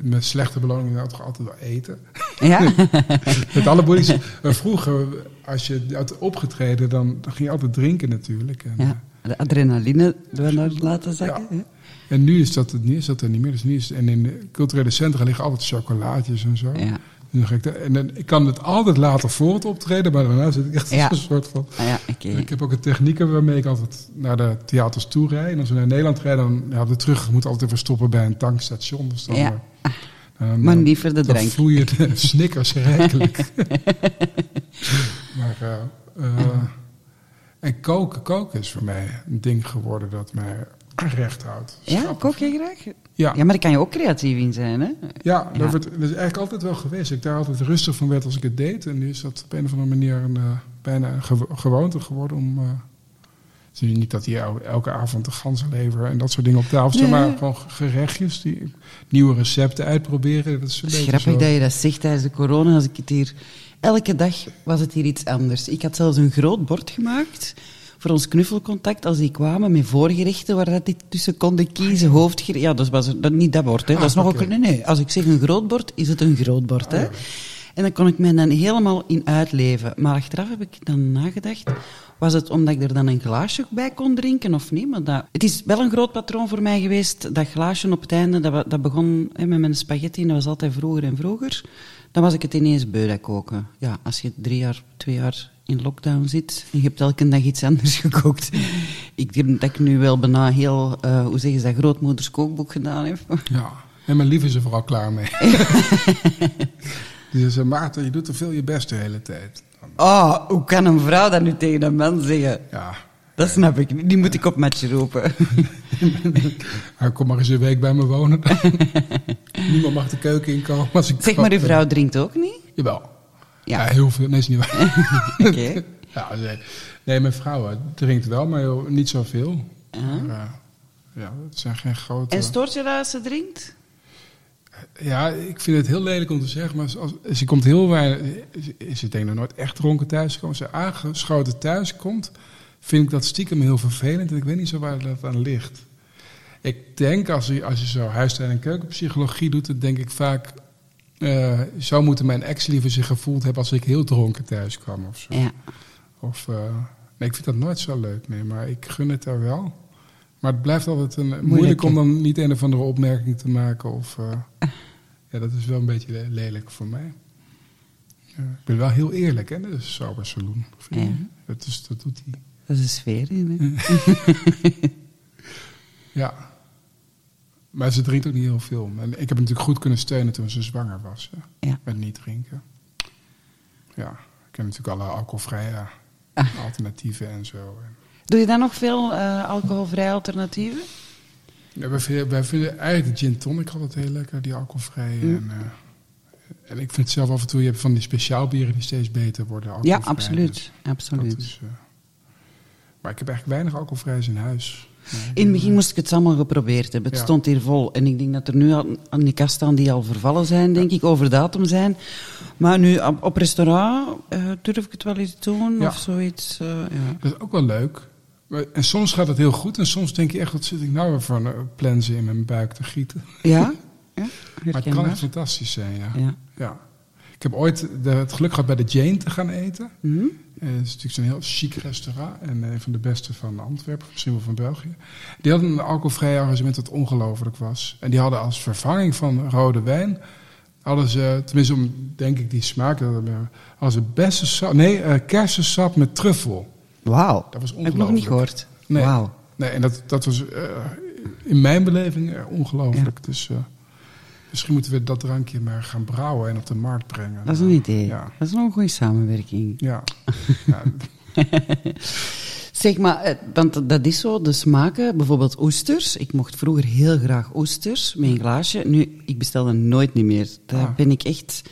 met slechte beloningen had toch altijd wel eten. Ja? Met alle boelies. Vroeger, als je had opgetreden, dan, dan ging je altijd drinken natuurlijk. En, ja. De adrenaline we laten zakken. Ja. en nu is dat, het, niet- is dat er niet meer. Dus nu is, en in de culturele centra liggen altijd chocolaatjes en zo. Ja. En dan ga ik, daar- en dan, ik kan het altijd later voor het optreden, maar daarna zit ik echt Ja. een soort van... Ah ja, oké. Ik heb ook een technieken waarmee ik altijd naar de theaters toe rijd. En als we naar Nederland rijden, dan ja, de terug moet altijd even stoppen bij een tankstation. Dus dan, Ja. eh, dan, Maar voor de dan drank. vloeien de snickers rijkelijk. maar, eh, eh, en koken, koken is voor mij een ding geworden dat mij recht houdt. Ja, kook je graag? Ja, Ja, maar daar kan je ook creatief in zijn, hè? ja, dat, Ja. dat is eigenlijk altijd wel geweest. Ik daar altijd rustig van werd als ik het deed. En nu is dat op een of andere manier een, eh, bijna een gewo- gewoonte geworden om... eh, het is niet dat el- elke avond de ganzenlever en dat soort dingen op tafel zet, Nee. maar gewoon gerechtjes, die, nieuwe recepten uitproberen. Dat is een Het is beetje grappig zo. dat je dat zegt tijdens de corona. Als ik het hier... Elke dag was het hier iets anders. Ik had zelfs een groot bord gemaakt voor ons knuffelcontact als die kwamen met voorgerechten waar dat die tussen konden kiezen. Hoofdgerecht. Ja, dat was er- dat, niet dat bord. Hè. Ah, dat is nog oké. ook... Nee, nee. Als ik zeg een groot bord, is het een groot bord. Hè. Ah, ja. En dan kon ik mij dan helemaal in uitleven. Maar achteraf heb ik dan nagedacht... Was het omdat ik er dan een glaasje bij kon drinken of niet? Maar dat, het is wel een groot patroon voor mij geweest. Dat glaasje op het einde, dat, dat begon hè, met mijn spaghetti. Dat was altijd vroeger en vroeger. Dan was ik het ineens beu, dat koken. Ja, als je drie jaar, twee jaar in lockdown zit en je hebt elke dag iets anders gekookt. Ik denk dat ik nu wel bijna heel, eh, hoe zeggen ze dat, grootmoeders kookboek gedaan heb. Ja, en mijn lief is er vooral klaar mee. Die zei, Maarten, je doet te veel je best de hele tijd. Oh, hoe kan een vrouw dat nu tegen een man zeggen? Ja, Dat snap ik niet. Die moet ik op matje roepen. hij kom maar eens een week bij me wonen. Niemand mag de keuken inkomen als ik Zeg maar, uw vrouw drinkt ook niet? Jawel. Ja. Ja. heel veel. Nee, is niet waar. Oké. ja, nee. nee, mijn vrouw drinkt wel, maar heel- niet zoveel. Maar, eh, ja, het zijn geen grote... En stoort je dat als ze drinkt? Ja, ik vind het heel lelijk om te zeggen, maar als, ze komt heel weinig... Is het denk ik nog nooit echt dronken thuis gekomen. Als ze aangeschoten thuis komt, vind ik dat stiekem heel vervelend. En ik weet niet zo waar dat aan ligt. Ik denk, als je, als je zo huistuin- en keukenpsychologie doet, dan denk ik vaak... eh, zo moeten mijn ex liever zich gevoeld hebben als ik heel dronken thuis kwam of zo. Ja. Of, eh, nee, ik vind dat nooit zo leuk, nee, maar ik gun het haar wel. Maar het blijft altijd een, moeilijk, om dan niet een of andere opmerking te maken. Of, eh, ja, dat is wel een beetje le- lelijk voor mij. Ja, ik ben wel heel eerlijk, hè, dat is saloon. Ja. Dat, is, dat doet hij. Dat is een sfeer in, hè? Ja. Maar ze drinkt ook niet heel veel. En ik heb haar natuurlijk goed kunnen steunen toen ze zwanger was. hè, Ja. Met niet drinken. Ja, ik heb natuurlijk alle alcoholvrije Ah. alternatieven en zo. En- Doe je dan nog veel eh alcoholvrije alternatieven? Ja, wij, vinden, wij vinden eigenlijk de gin tonic altijd heel lekker, die alcoholvrije. Mm. En, eh, en ik vind zelf af en toe, je hebt van die speciaalbieren die steeds beter worden. Ja, alcoholvrij. absoluut. Dus absoluut. is, eh, maar ik heb eigenlijk weinig alcoholvrijs in huis. Nee, In het begin moest ik het allemaal geprobeerd hebben. Het Ja. stond hier vol. En ik denk dat er nu al aan die kast staan die al vervallen zijn, denk ik, over datum zijn. Maar nu op, op restaurant durf ik het wel eens doen Ja. of zoiets. ja. Dat is ook wel leuk. En soms gaat het heel goed en soms denk je echt, wat zit ik nou weer voor een eh, plensen in mijn buik te gieten. Ja? ja? Maar het kan echt fantastisch zijn, ja. Ja. ja. Ik heb ooit de, het geluk gehad bij de Jane te gaan eten. Mhm. Eh, Het is natuurlijk zo'n heel chic restaurant. En een van de beste van Antwerpen, misschien wel van België. Die hadden een alcoholvrij arrangement dat ongelooflijk was. En die hadden als vervanging van rode wijn... hadden ze, tenminste om, denk ik, die smaak... hadden ze beste nee, eh kersensap met truffel. Wauw. Dat was Heb ik nog niet gehoord. Nee. Wauw. Nee, en dat, dat was eh, in mijn beleving eh, ongelooflijk. Dus eh, misschien moeten we dat drankje maar gaan brouwen en op de markt brengen. Dat is een idee. Ja. Dat is nog een goede samenwerking. Ja. ja. Zeg maar, want dat is zo, de smaken, bijvoorbeeld oesters. Ik mocht vroeger heel graag oesters met een glaasje. Nu, ik bestel dat nooit niet meer. Daar Ah. ben ik echt...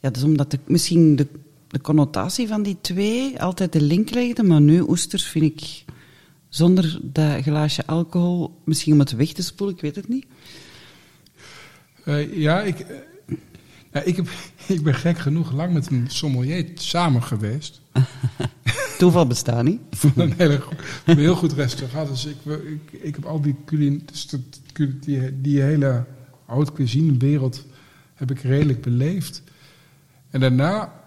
Ja, dat is omdat ik misschien de, de connotatie van die twee altijd de link legde. Maar nu, oesters vind ik zonder dat glaasje alcohol... Misschien om het weg te spoelen, ik weet het niet. Eh, ja, ik, eh, ja, ik, heb, ik ben gek genoeg lang met een sommelier samen geweest. Toeval bestaat niet. van een, hele, een heel goed restaurant. Dus ik, ik, ik heb al die, culin, dus dat, die, die hele haute cuisine wereld heb ik redelijk beleefd. En daarna,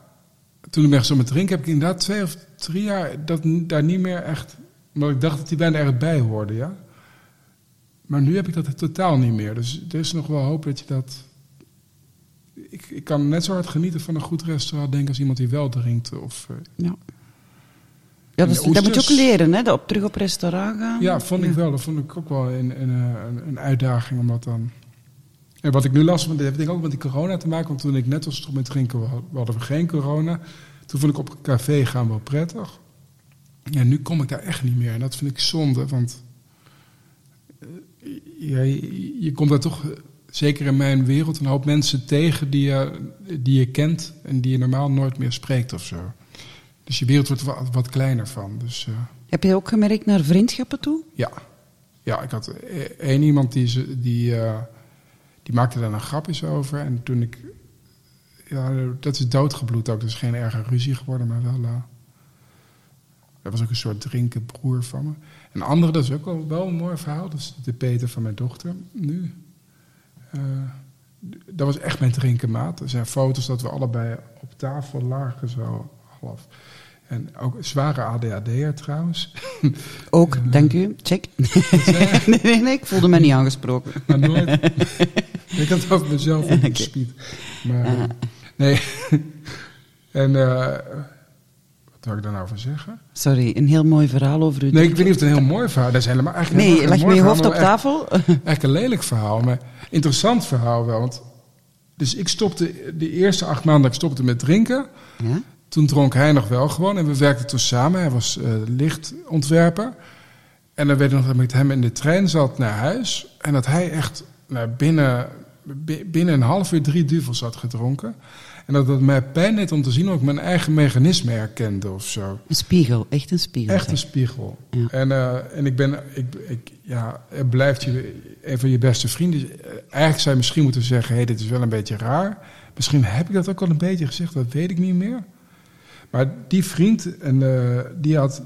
toen ik ben gestopt met drinken, heb ik inderdaad twee of drie jaar dat, daar niet meer echt... Omdat ik dacht dat die bijna erbij hoorde, ja. Maar nu heb ik dat totaal niet meer. Dus er is nog wel hoop dat je dat... Ik, ik kan net zo hard genieten van een goed restaurant, denk als iemand die wel drinkt. Of, eh, Ja. Ja, dat, moet je ook leren, hè? Dat op, terug op restaurant gaan. Ja, vond ik wel. Dat vond ik ook wel een, een, een uitdaging om dat dan. En wat ik nu las, want dat heeft denk ik ook met die corona te maken. Want toen ik net was met drinken, hadden we geen corona. Toen vond ik op een café gaan wel prettig. Ja, nu kom ik daar echt niet meer. En dat vind ik zonde, want eh, ja, je, je komt daar toch, eh, zeker in mijn wereld, een hoop mensen tegen die je, die je kent en die je normaal nooit meer spreekt of zo. Dus je wereld wordt er wat, wat kleiner van. Dus, eh, Heb je ook gemerkt naar vriendschappen toe? ja. Ja, ik had één iemand die, die, die maakte daar een grapjes over. En toen ik... Ja, dat is doodgebloed ook. Is geen erge ruzie geworden, maar wel... eh, dat was ook een soort drinken broer van me. Een andere, dat is ook wel, wel een mooi verhaal. Dat is de Peter van mijn dochter nu. Eh, dat was echt mijn drinkenmaat. Er zijn foto's dat we allebei op tafel lagen, zo half. En ook zware ADHD'er trouwens. Ook, dank u. Check. nee, nee, nee, ik voelde me niet aangesproken. Maar nooit. ik had het over mezelf speed. Maar, eh, nee. en eh, wat wil ik daar nou over zeggen? Sorry, een heel mooi verhaal over u. Nee, ik weet niet of het een heel mooi verhaal is. Dat is helemaal eigenlijk Nee, leg je je hoofd op tafel. Eigenlijk een lelijk verhaal, maar interessant verhaal wel. Want, dus ik stopte de eerste acht maanden dat ik stopte met drinken. Ja? Toen dronk hij nog wel gewoon en we werkten toen samen. Hij was eh, lichtontwerper. En dan weet ik nog dat ik met hem in de trein zat naar huis. En dat hij echt nou, binnen, bi- binnen een half uur drie duvels had gedronken. En dat het mij pijn deed om te zien hoe ik mijn eigen mechanisme herkende of zo. Een spiegel, echt een spiegel. Echt een spiegel. Ja. En, eh, en ik ben, ik, ik, ja, het blijft je, een van je beste vrienden. Eigenlijk zou je misschien moeten zeggen, hé, hey, dit is wel een beetje raar. Misschien heb ik dat ook al een beetje gezegd, dat weet ik niet meer. Maar die vriend, en, eh, die had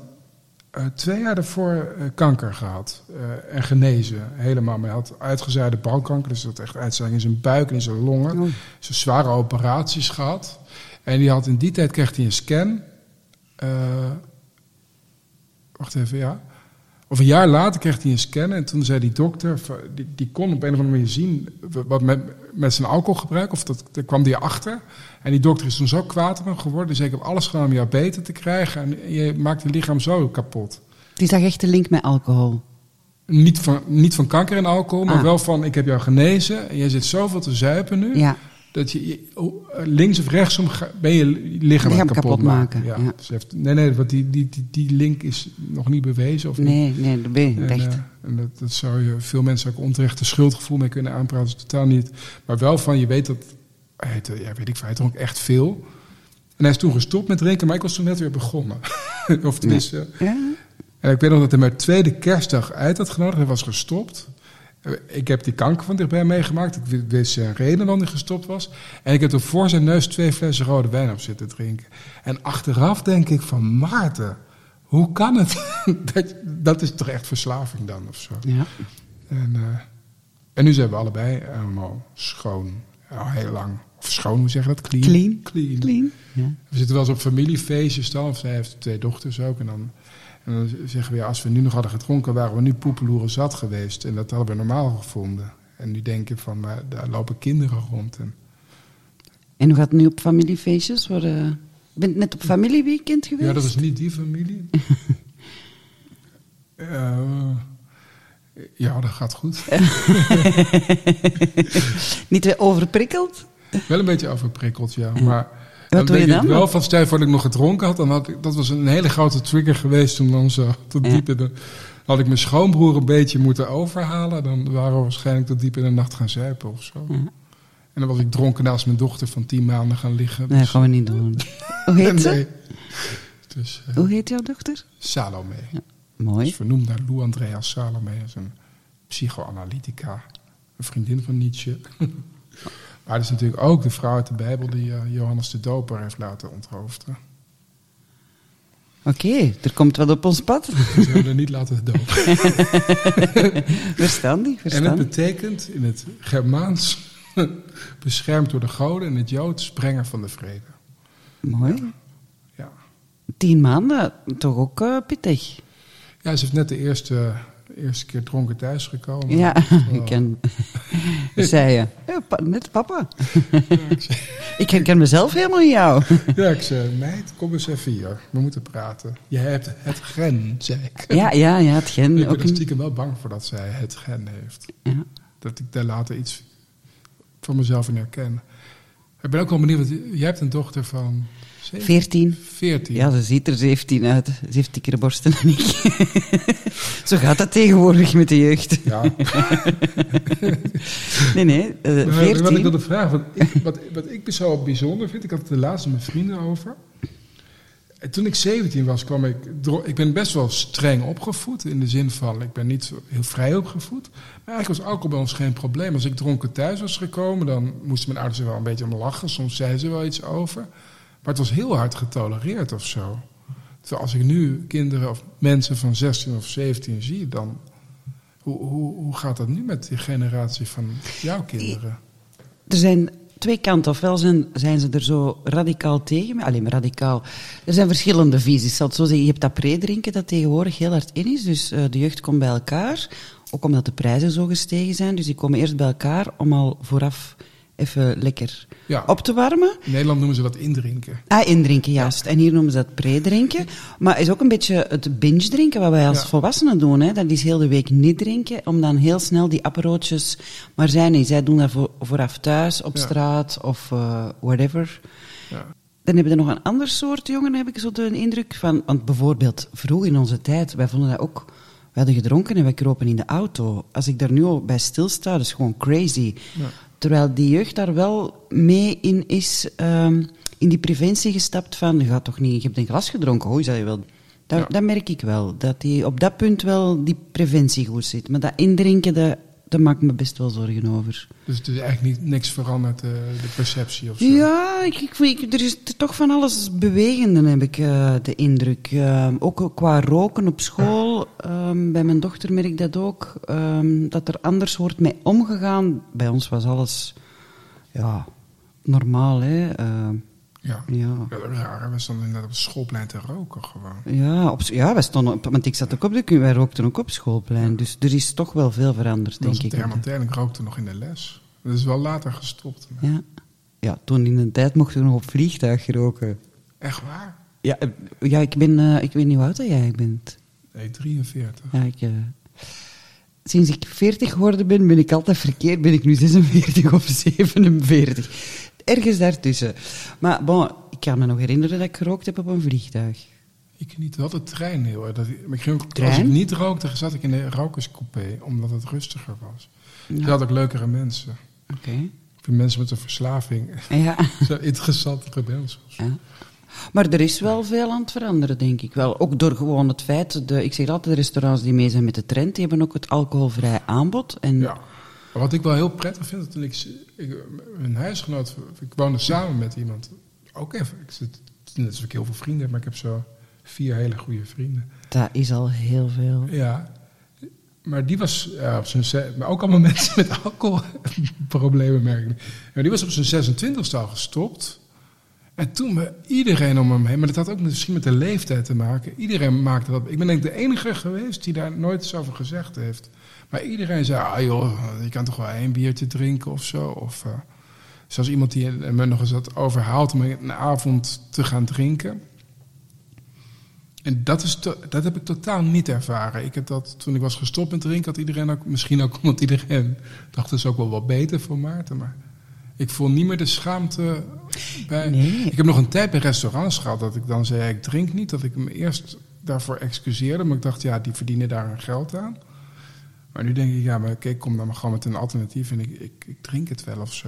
eh, twee jaar daarvoor eh, kanker gehad. eh, en genezen, helemaal. Maar hij had uitgezaaide balkanker, dus dat echt uitzaaiing in zijn buik en in zijn longen. Ze zware operaties gehad. En die had in die tijd kreeg hij een scan. Wacht even, ja. Of een jaar later kreeg hij een scan. En toen zei die dokter, die, die kon op een of andere manier zien wat met, met zijn alcoholgebruik. Of dat, daar kwam die achter. En die dokter is toen zo kwaad op hem geworden. Dus ik heb alles gedaan om jou beter te krijgen. En je maakt je lichaam zo kapot. Die zag echt de link met alcohol. Niet van, niet van kanker en alcohol, maar Ah. wel van ik heb jou genezen. En jij zit zoveel te zuipen nu. Ja, Dat je, oh, links of rechtsom ben je lichaam, kapot, kapot maken. maken, Ja. ja. Dus heeft, nee, nee, want die, die, die, die link is nog niet bewezen. Of niet. nee, nee, dat ben je En, echt. eh, en dat, dat zou je veel mensen ook onterecht een schuldgevoel mee kunnen aanpraten. Totaal niet. Maar wel van, je weet dat, hij, heette- ja, weet ik veel, hij dronk echt veel. En hij is toen gestopt met drinken, maar ik was toen net weer begonnen. of tenminste, Ja? en ik weet nog dat hij mijn tweede kerstdag uit had genodigd. Hij was gestopt. Ik heb die kanker van dichtbij meegemaakt. Ik wi- wist zijn reden waarom hij gestopt was. En ik heb er voor zijn neus twee flessen rode wijn op zitten drinken. En achteraf denk ik van Maarten, hoe kan het? dat, dat is toch echt verslaving dan of zo. Ja. En, eh, en nu zijn we allebei helemaal schoon. Al heel lang. Of schoon, hoe zeg je dat? Clean. Clean. Clean. Clean. Ja. We zitten wel eens op familiefeestjes dan. Of zij heeft twee dochters ook. En dan, en dan zeggen we, ja, als we nu nog hadden gedronken, waren we nu poepeloeren zat geweest. En dat hadden we normaal gevonden. En nu denk je van, maar daar lopen kinderen rond. En, En hoe gaat het nu op familiefeestjes? Eh, je bent net op familieweekend geweest? ja, dat is niet die familie. Eh, ja, dat gaat goed. Niet overprikkeld? Wel een beetje overprikkeld, ja. Maar Wat doe je weet ik dan? wel van, stel je voor dat ik nog gedronken had, dan had ik, dat was een hele grote trigger geweest om dan zo tot Ja. diep in de... Had ik mijn schoonbroer een beetje moeten overhalen, dan waren we waarschijnlijk tot diep in de nacht gaan zuipen of zo. Ja. En dan was ik dronken naast mijn dochter van tien maanden gaan liggen. Nee, dus- gaan we niet doen. Hoe heet ze? Nee. Dus eh, Hoe heet jouw dochter? Salome. Mooi. is vernoemd naar Lou Andrea Salome. Dat is een psychoanalytica. Een vriendin van Nietzsche. maar dat is natuurlijk ook de vrouw uit de Bijbel die eh, Johannes de Doper heeft laten onthoofden. Oké, er komt wat op ons pad. We zullen er niet laten dopen. verstandig, En het verstandig. betekent in het Germaans beschermd door de goden, in het Joods brengen van de vrede. Mooi. Ja. Tien maanden, toch ook eh, pittig. ja, ze heeft net de eerste, eerste keer dronken thuisgekomen. Ja, Oh. ik ken... zei je. Ja, pa- net papa. ik herken mezelf helemaal in jou. Ja, ik zei, meid, kom eens even hier. We moeten praten. Je hebt het gen, zei ik. Ja, ja, ja, het gen. ik ben er stiekem wel bang voor dat zij het gen heeft. ja. Dat ik daar later iets van mezelf in herken. Ik ben ook wel benieuwd, want jij hebt een dochter van... Veertien. 14. Ja, ze ziet er 17 uit. Ze heeft dikkere borsten dan ik. Zo gaat dat tegenwoordig met de jeugd. Ja. Nee, nee, eh, Maar Wat ik 14. wilde vragen, wat ik, wat, wat ik zo bijzonder vind, ik had het de laatste met vrienden over. En toen ik 17 was, kwam ik. Ik ben best wel streng opgevoed. In de zin van, ik ben niet zo heel vrij opgevoed. Maar eigenlijk was alcohol bij ons geen probleem. Als ik dronken thuis was gekomen, dan moesten mijn ouders er wel een beetje om lachen. Soms zeiden ze wel iets over. Maar het was heel hard getolereerd of zo. Terwijl als ik nu kinderen of mensen van 16 of 17 zie, dan. Hoe, hoe, hoe gaat dat nu met die generatie van jouw kinderen? Er zijn twee kanten. Ofwel zijn, zijn ze er zo radicaal tegen. Alleen maar radicaal. Er zijn verschillende visies. Ik zal het zo zeggen. Je hebt dat pre-drinken dat tegenwoordig heel hard in is. Dus eh, de jeugd komt bij elkaar. Ook omdat de prijzen zo gestegen zijn. Dus die komen eerst bij elkaar om al vooraf even lekker Ja. op te warmen. In Nederland noemen ze dat indrinken. Ah, indrinken, juist. En hier noemen ze dat pre-drinken. Maar is ook een beetje het binge-drinken wat wij als Ja. volwassenen doen. Hè. Dat is heel de week niet drinken, om dan heel snel die apparootjes... Maar zij niet, zij doen dat voor, vooraf thuis, op straat of eh, whatever. Ja. Dan hebben we nog een ander soort jongeren, heb ik zo de indruk van. Want bijvoorbeeld, vroeg in onze tijd, wij vonden dat ook. We hadden gedronken en wij kropen in de auto. Als ik daar nu al bij stilsta, dat is gewoon crazy. Ja. Terwijl die jeugd daar wel mee in is, ehm, in die preventie gestapt van, je gaat toch niet, je hebt een glas gedronken, hoor, zei je wel. Dat, Ja. dat merk ik wel, dat die op dat punt wel die preventie goed zit. Maar dat indrinken, dat, daar maak ik me best wel zorgen over. Dus het is eigenlijk niet, niks veranderd, eh, de perceptie of zo. Ja, ik, ik, ik- er is toch van alles bewegende, heb ik eh, de indruk. Eh, ook qua roken op school, ehm, bij mijn dochter merk ik dat ook, ehm, dat er anders wordt mee omgegaan. Bij ons was alles, ja, normaal, hè. Ja. ja. Ja, raar, we stonden inderdaad op het schoolplein te roken gewoon. Ja, op, ja, wij stonden op, want ik zat ook op de wij rookten ook op schoolplein. Dus er is toch wel veel veranderd, denk ik. thermotel, ik rookte nog in de les. Dat is wel later gestopt. Ja. ja, toen in de tijd mochten we nog op vliegtuig roken. Echt waar? Ja, eh, ja ik, ben, eh, ik weet niet hoe oud dat jij bent. Nee, 43. Ja, ik, eh, sinds ik 40 geworden ben, ben ik altijd verkeerd. Ben ik nu 46 of 47? Ergens daartussen. Maar bon, ik kan me nog herinneren dat ik gerookt heb op een vliegtuig. Ik niet, wel de trein heel erg. Ik ging ook, als ik niet rookte, zat ik in de rokerscoupé, omdat het rustiger was. Ja. Je had ook leukere mensen. Oké. Mensen met een verslaving Ja. zo interessantere mensen. ja. Maar er is wel veel aan het veranderen, denk ik wel. Ook door gewoon het feit, de, ik zeg altijd, de restaurants die mee zijn met de trend, die hebben ook het alcoholvrij aanbod. En Ja. Wat ik wel heel prettig vind, toen ik, ik een huisgenoot, ik woonde samen met iemand, ook even, ik zit, net alsof ik heel veel vrienden heb, maar ik heb zo vier hele goede vrienden. dat is al heel veel. Ja, maar die was ja, op zijn, maar ook allemaal mensen met alcoholproblemen merk ik. Maar die was op zijn 26e al gestopt. En toen me iedereen om hem heen, maar dat had ook misschien met de leeftijd te maken. Iedereen maakte dat. Ik ben denk ik de enige geweest die daar nooit iets over gezegd heeft. Maar iedereen zei, ah joh, je kan toch wel één biertje drinken of zo. Of uh, zoals iemand die me nog eens had overhaald om een avond te gaan drinken. En dat, is dat heb ik totaal niet ervaren. Ik heb dat toen ik was gestopt met drinken, had iedereen ook, misschien ook omdat iedereen dacht, dat is ook wel wat beter voor Maarten. Maar ik voel niet meer de schaamte bij. Nee. Ik heb nog een tijd bij restaurants gehad dat ik dan zei, ik drink niet. Dat ik me eerst daarvoor excuseerde, maar ik dacht, ja, die verdienen daar hun geld aan. Maar nu denk ik, ja, maar kijk, kom dan maar gewoon met een alternatief en ik, ik, ik drink het wel of zo.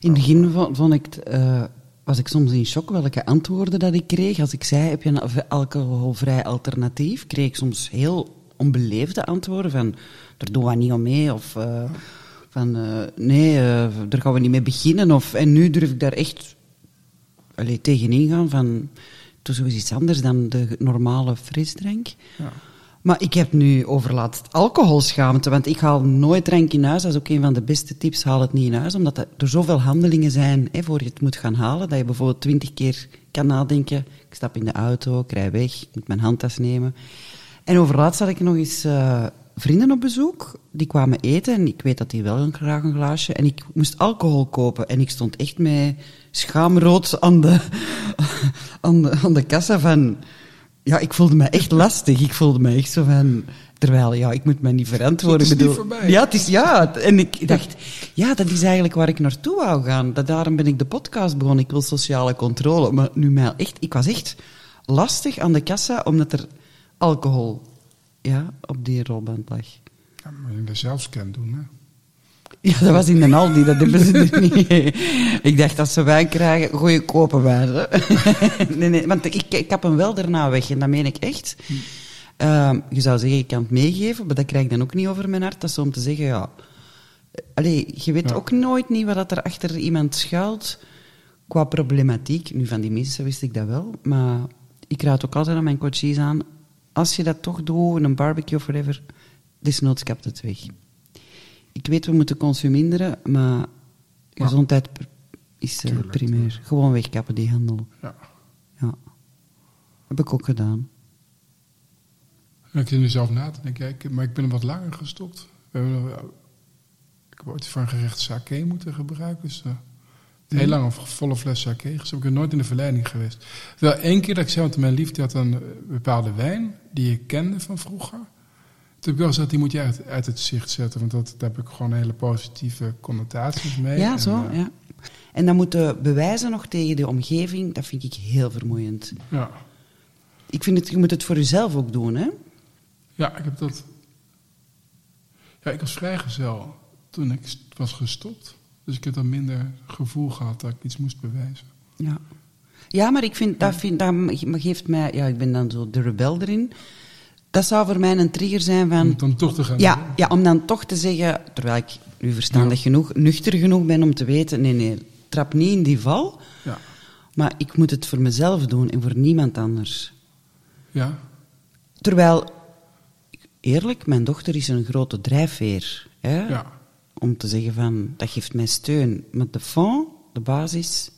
In het begin vond, ik, uh, was ik soms in shock welke antwoorden dat ik kreeg. Als ik zei, heb je een alcoholvrij alternatief? Kreeg ik soms heel onbeleefde antwoorden van, daar doen we niet om mee. Of uh, van, uh, nee, daar gaan we niet mee beginnen. Of, en nu durf ik daar echt allee, tegenin gaan van... Het was sowieso iets anders dan de normale frisdrank. Ja. Maar ik heb nu overlaatst alcoholschaamte, want ik haal nooit drank in huis. Dat is ook een van de beste tips, haal het niet in huis. Omdat er zoveel handelingen zijn hè, voor je het moet gaan halen, dat je bijvoorbeeld twintig keer kan nadenken. Ik stap in de auto, ik rij weg, ik moet mijn handtas nemen. En overlaatst had ik nog eens eh, vrienden op bezoek. Die kwamen eten en ik weet dat die wel een, graag een glaasje. En ik moest alcohol kopen en ik stond echt met schaamrood aan de, aan de, aan de kassa van... Ja, ik voelde me echt lastig. Ik voelde me echt zo van... Terwijl, ja, ik moet me niet verantwoorden. Het is bedoel. Ja, het is... Ja, en ik dacht... Ja, dat is eigenlijk waar ik naartoe wou gaan. Dat, daarom ben ik de podcast begonnen. Ik wil sociale controle. Maar nu mij echt... Ik was echt lastig aan de kassa, omdat er alcohol ja, op die rolband lag. Ja, maar je dat zelfscan doen, hè? Ja, dat was in de Aldi, dat hebben ze niet. Ik dacht, als ze wijn krijgen, goeie kopen ze. Nee, nee, want ik, ik heb hem wel daarna weg, en dat meen ik echt. Ehm, je zou zeggen, ik kan het meegeven, maar dat krijg ik dan ook niet over mijn hart. Dat is om te zeggen, ja... Allee, je weet Ja. ook nooit niet wat er achter iemand schuilt qua problematiek. Nu, van die mensen wist ik dat wel, maar ik raad ook altijd aan mijn coaches aan, als je dat toch doet, een barbecue of whatever, desnoods kapt het weg. Ik weet, we moeten consuminderen, maar Ja. gezondheid is eh, primair. Gewoon wegkappen, die handel. Ja. Ja. Heb ik ook gedaan. Ja, ik zit nu zelf na te denken, ik, maar ik ben er wat langer gestopt. We hebben, nog- ik heb ooit voor een gerecht sake moeten gebruiken. Dus, eh, heel lang een volle fles sake. Dus heb ik er nooit in de verleiding geweest. Wel één keer dat ik zei, want mijn liefde had een eh, bepaalde wijn die ik kende van vroeger. Toen heb ik wel gezegd, die moet je uit, uit het zicht zetten. Want dat, daar heb ik gewoon hele positieve connotaties mee. Ja, En, zo, eh, ja. En dan moeten bewijzen nog tegen de omgeving, dat vind ik heel vermoeiend. ja. Ik vind het, je moet het voor jezelf ook doen, hè? Ja, ik heb dat. Ja, ik was vrijgezel toen ik was gestopt. Dus ik heb dan minder gevoel gehad dat ik iets moest bewijzen. Ja. Ja, maar ik vind, dat, vind, dat geeft mij... Ja, ik ben dan zo de rebel erin. Dat zou voor mij een trigger zijn van... Om dan toch te gaan. Ja, ja, om dan toch te zeggen, terwijl ik nu verstandig Ja. genoeg, nuchter genoeg ben om te weten, nee, nee, trap niet in die val, Ja. maar ik moet het voor mezelf doen en voor niemand anders. ja. Terwijl, eerlijk, mijn dochter is een grote drijfveer. Hè? ja. Om te zeggen van, dat geeft mij steun. Maar de fond, de basis,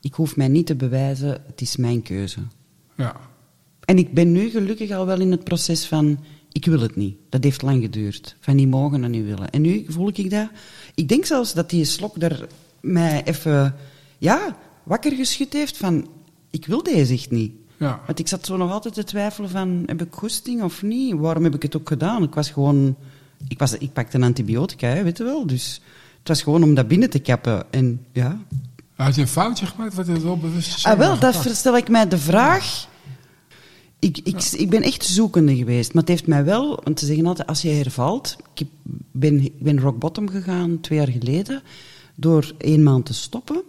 ik hoef mij niet te bewijzen, het is mijn keuze. ja. En ik ben nu gelukkig al wel in het proces van, ik wil het niet. Dat heeft lang geduurd. Van niet mogen en niet willen. En nu voel ik dat. Ik denk zelfs dat die slok daar mij even, ja, wakker geschud heeft van, ik wil deze echt niet. Ja. Want ik zat zo nog altijd te twijfelen van, heb ik goesting of niet? Waarom heb ik het ook gedaan? Ik was gewoon, ik, was, ik pakte een antibiotica, hè, weet je wel. Dus het was gewoon om dat binnen te kappen. En ja, Had je een foutje gemaakt? Wat je het wel bewust Ah, wel, dat stel ik mij de vraag. Ik, ik, ik ben echt zoekende geweest, maar het heeft mij wel, want ze zeggen altijd, als je hervalt, ik heb- ben, ik ben rock bottom gegaan twee jaar geleden, door één maand te stoppen.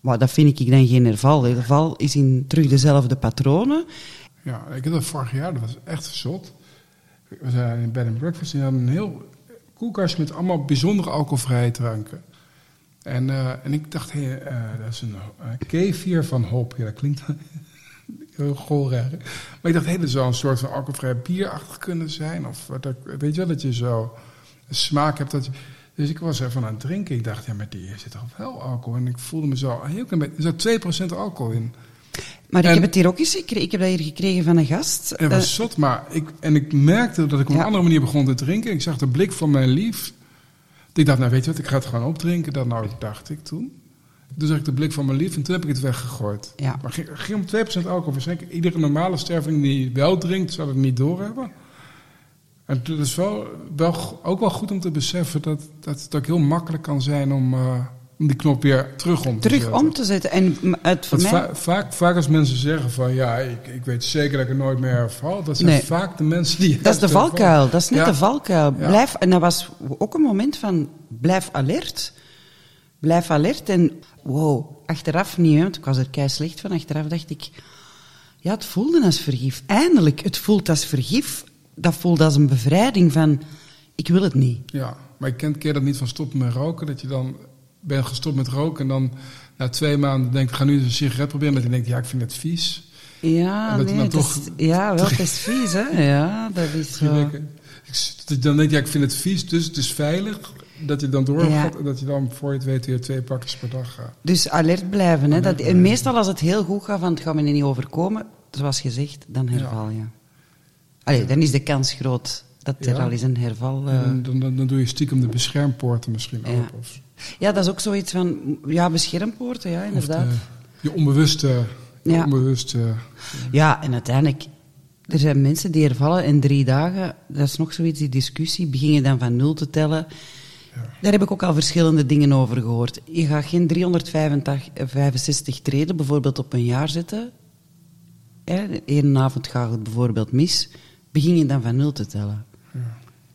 Maar dat vind ik dan geen herval. Herval is in terug dezelfde patronen. Ja, ik had dat vorig jaar, dat was echt zot. We zijn in bed and breakfast en die hadden een heel koelkastje met allemaal bijzondere alcoholvrije dranken. En, eh, en ik dacht, eh, dat is een uh, kefir van hop. Ja, dat klinkt heel goolrijk. Maar ik dacht, hé, dat zou een soort van alcoholvrij bierachtig kunnen zijn. Of dat- weet je wel, dat je zo smaak hebt. Dat dus ik was ervan aan het drinken. Ik dacht, ja, maar die zit toch wel alcohol. En ik voelde me zo heel klein beetje. Er zat 2% alcohol in. Maar ik En- heb het hier ook eens gekregen. Ik heb dat hier gekregen van een gast. Dat was Eh, zot, maar ik, en ik merkte dat ik op een andere manier begon te drinken. Ik zag de blik van mijn lief. Ik dacht, nou weet je wat, ik ga het gewoon opdrinken. Dat nou, dacht ik toen. Toen zag ik de blik van mijn lief en toen heb ik het weggegooid. Ja. Maar ging, ging om 2% alcohol. Waarschijnlijk iedere normale sterveling die wel drinkt, zal het niet doorhebben. En het is wel, ook wel goed om te beseffen dat, dat het ook heel makkelijk kan zijn om, eh, om die knop weer terug om te terug zetten. om te zetten. En het voor Want mij... va- vaak, vaak als mensen zeggen van ja, ik, ik weet zeker dat ik er nooit meer herval. Dat zijn Nee. vaak de mensen die. Dat is de valkuil, dat is net Ja. de valkuil. Blijf, en dat was ook een moment van, blijf alert. Blijf alert en, wow, achteraf niet, hè, want ik was er kei slecht van. Achteraf dacht ik, ja, het voelde als vergif. Eindelijk, het voelt als vergif. Dat voelt als een bevrijding van, ik wil het niet. Ja, maar ik ken keer dat niet van stoppen met roken. Dat je dan bent gestopt met roken en dan na twee maanden denkt, ik ga nu eens een sigaret proberen. Dat je denkt, ja, ik vind het vies. Ja, nee, dan toch- is, ja, wel, het is vies, hè? Ja, dat is zo. Ik dan denk je, ja, ik vind het vies, dus het is veilig. Dat je dan doorgaat Ja. en dat je dan voor je het weet weer twee pakjes per dag gaat. Dus alert blijven. Hè? Alert Dat, en blijven. meestal als het heel goed gaat, van het gaat me niet overkomen, zoals gezegd, dan herval je. Allee, dan is de kans groot dat er al eens een herval... eh, dan, dan, dan doe je stiekem de beschermpoorten misschien open. Of, Ja, dat is ook zoiets van... Ja, beschermpoorten, ja, inderdaad. de, je onbewuste... je Ja. onbewuste Ja, en uiteindelijk... Er zijn mensen die hervallen in drie dagen. Dat is nog zoiets, die discussie. Begin je dan van nul te tellen. Daar heb ik ook al verschillende dingen over gehoord. Je gaat geen 365 treden bijvoorbeeld op een jaar zetten. Eén avond gaat het bijvoorbeeld mis. Begin je dan van nul te tellen.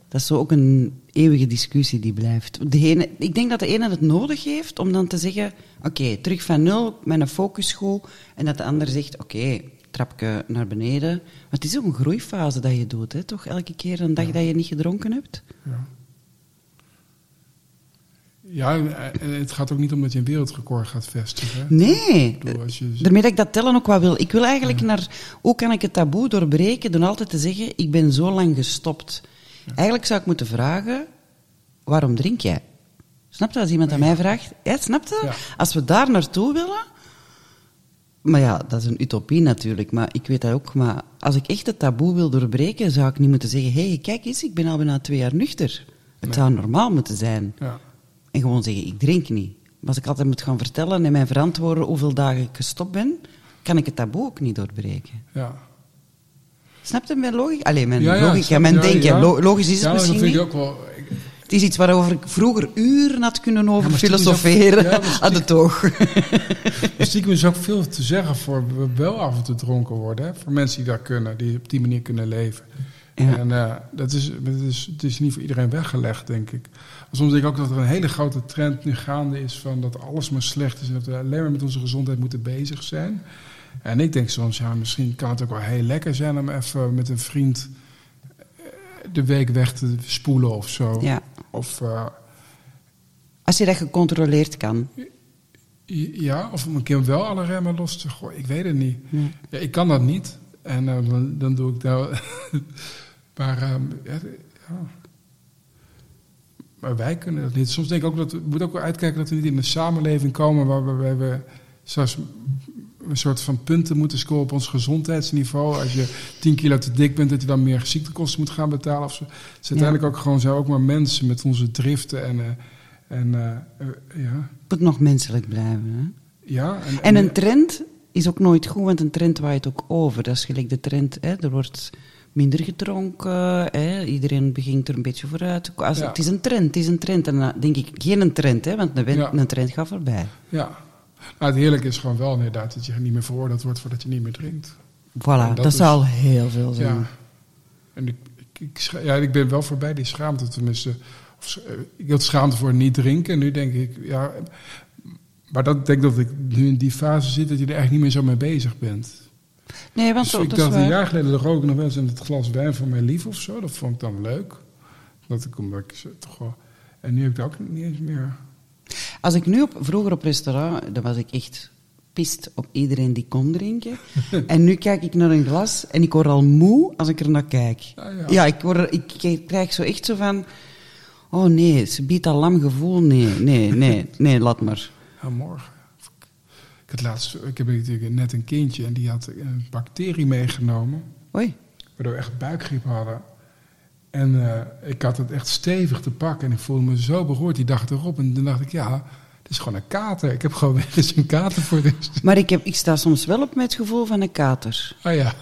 Dat is zo ook een eeuwige discussie die blijft. De ene, ik denk dat de ene het nodig heeft om dan te zeggen... Oké, terug van nul, met een focus goed. En dat de ander zegt... Oké, trapje naar beneden. Maar het is ook een groeifase dat je doet, hè, toch? Elke keer een dag dat je niet gedronken hebt. Ja. Ja, en het gaat ook niet om dat je een wereldrecord gaat vestigen. hè. Nee. Ik bedoel, als je- Daarmee dat ik dat tellen ook wat wil. Ik wil eigenlijk naar... Hoe kan ik het taboe doorbreken door altijd te zeggen... Ik ben zo lang gestopt. Eigenlijk zou ik moeten vragen... Waarom drink jij? Snap je? Als iemand aan mij vraagt... Ja, snap je? Als we daar naartoe willen... Maar ja, dat is een utopie natuurlijk. Maar ik weet dat ook. Maar als ik echt het taboe wil doorbreken... Zou ik niet moeten zeggen... Hé, hey, kijk eens, ik ben al bijna twee jaar nuchter. Het zou normaal moeten zijn. Ja. En gewoon zeggen, ik drink niet. Maar als ik altijd moet gaan vertellen en mij verantwoorden hoeveel dagen ik gestopt ben, kan ik het taboe ook niet doorbreken. Ja. Snap je mijn logica? Alleen mijn Ja, ja, logica, snap- mijn ja, denken. logisch is het misschien dat vind niet. ik ook wel... Het is iets waarover ik vroeger uren had kunnen over ook- filosoferen. aan de toog. Stiekem is ook veel te zeggen voor we wel af en toe dronken worden. Hè? Voor mensen die dat kunnen, die op die manier kunnen leven. En eh, dat is, dat is, het is niet voor iedereen weggelegd, denk ik. Soms denk ik ook dat er een hele grote trend nu gaande is van dat alles maar slecht is en dat we alleen maar met onze gezondheid moeten bezig zijn. En ik denk soms, ja, misschien kan het ook wel heel lekker zijn om even met een vriend eh, de week weg te spoelen of zo. Ja. Of eh, Als je dat gecontroleerd kan. Ja, of om een keer wel alle remmen los te gooien. Ik weet het niet. Nee. Ja, ik kan dat niet. En eh, dan, doe ik dat. maar, ehm, ja, maar wij kunnen dat niet. Soms denk ik ook dat we moeten ook wel uitkijken dat we niet in een samenleving komen waarbij we zoals een soort van punten moeten scoren op ons gezondheidsniveau. Als je 10 kilo te dik bent, dat je dan meer ziektekosten moet gaan betalen. Of zo. Het is uiteindelijk ook gewoon zijn we ook maar mensen met onze driften en. eh, en eh, eh, ja. Het moet nog menselijk blijven. Hè? Ja, En een trend is ook nooit goed, want een trend waait ook over. Dat is gelijk de trend, hè? er wordt minder gedronken, hè? iedereen begint er een beetje vooruit. Als, Ja. Het is een trend, het is een trend. En dan denk ik, geen een trend, hè? want een, Ja. een trend gaat voorbij. Ja. Nou, het heerlijke is gewoon wel inderdaad dat je niet meer veroordeeld wordt voordat je niet meer drinkt. Voilà, dat, is- heel veel zijn. Ja. En ik, ik, ja, ik ben wel voorbij die schaamte tenminste. Of, eh, ik had schaamte voor niet drinken. En nu denk ik, ja... Maar dat ik denk dat ik nu in die fase zit dat je er eigenlijk niet meer zo mee bezig bent. Nee, want Dus zo, ik dacht een jaar geleden rook ik nog wel eens in het glas wijn van mijn lief of zo. Dat vond ik dan leuk. Dat ik, omdat ik toch wel... En nu heb ik dat ook niet eens meer... Als ik nu op, vroeger op restaurant, dan was ik echt pist op iedereen die kon drinken. en nu kijk ik naar een glas en ik word al moe als ik er naar kijk. Ah, ja. ik, word, ik, krijg zo echt zo van... Oh nee, ze biedt al lam gevoel. Nee, nee, nee, nee, laat maar. Ja, morgen. Ik, laatst, ik heb natuurlijk net een kindje en die had een bacterie meegenomen. Oei. Waardoor we echt buikgriep hadden. En eh, ik had het echt stevig te pakken en ik voelde me zo beroerd die dag erop. En toen dacht ik, ja, het is gewoon een kater. Ik heb gewoon weer eens een kater voor rust. Maar ik, heb, ik sta soms wel op met het gevoel van een kater. Ah ja.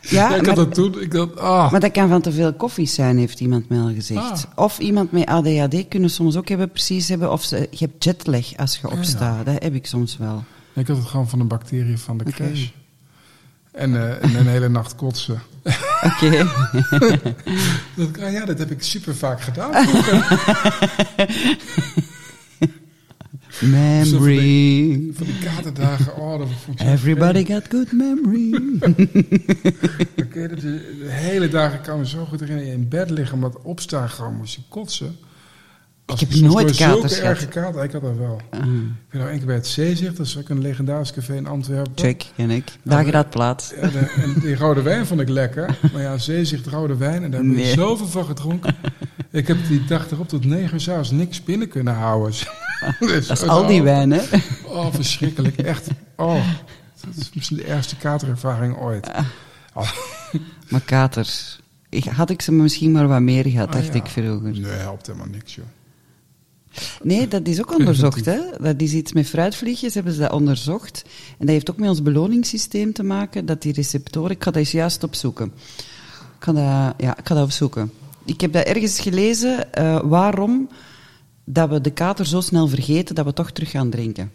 Ja, ik maar- had dat toen. Ik dacht, ah. Maar dat kan van te veel koffie zijn, heeft iemand mij al gezegd. Ah. Of iemand met ADHD kunnen soms ook hebben, precies hebben. Of ze, je hebt jetlag als je opstaat. Dat heb ik soms wel. Ik had het gewoon van een bacterie van de crash. En, eh, en een hele nacht kotsen. Oké. Ah ja, dat heb ik super vaak gedaan. Memory. Van die katerdagen. Oh, dat vond zo Everybody got good memory. Je dat de, hele dagen, kan me zo goed herinneren, in bed liggen, omdat opstaan gewoon moest je kotsen. Als heb nooit katers erge gehad. kater, ik had dat wel. Ah, Ik ben nou één keer bij het Zeezicht, dat is ook een legendarisch café in Antwerpen. check, ken ik. Dageraadplaats. Ja, de- en die rode wijn vond ik lekker. Maar ja, Zeezicht rode wijn. En daar heb ik Nee. zoveel van gedronken. Ik heb die dag erop tot negen uur s'avonds niks binnen kunnen houden. Dus, Dat is al die wijn, hè? Oh, verschrikkelijk. Echt. Oh, dat is misschien de ergste katerervaring ooit. Oh, Maar katers. Ik, had ik ze misschien maar wat meer gehad, Ah, dacht ja. ik vroeger. Nee, helpt helemaal niks, joh. Nee, dat is ook onderzocht. Hè? Dat is iets met fruitvliegjes, hebben ze dat onderzocht. En dat heeft ook met ons beloningssysteem te maken, dat die receptoren... Ik ga dat eens juist opzoeken. Ik ga dat, ja, ik ga dat opzoeken. Ik heb dat ergens gelezen, eh, waarom dat we de kater zo snel vergeten dat we toch terug gaan drinken.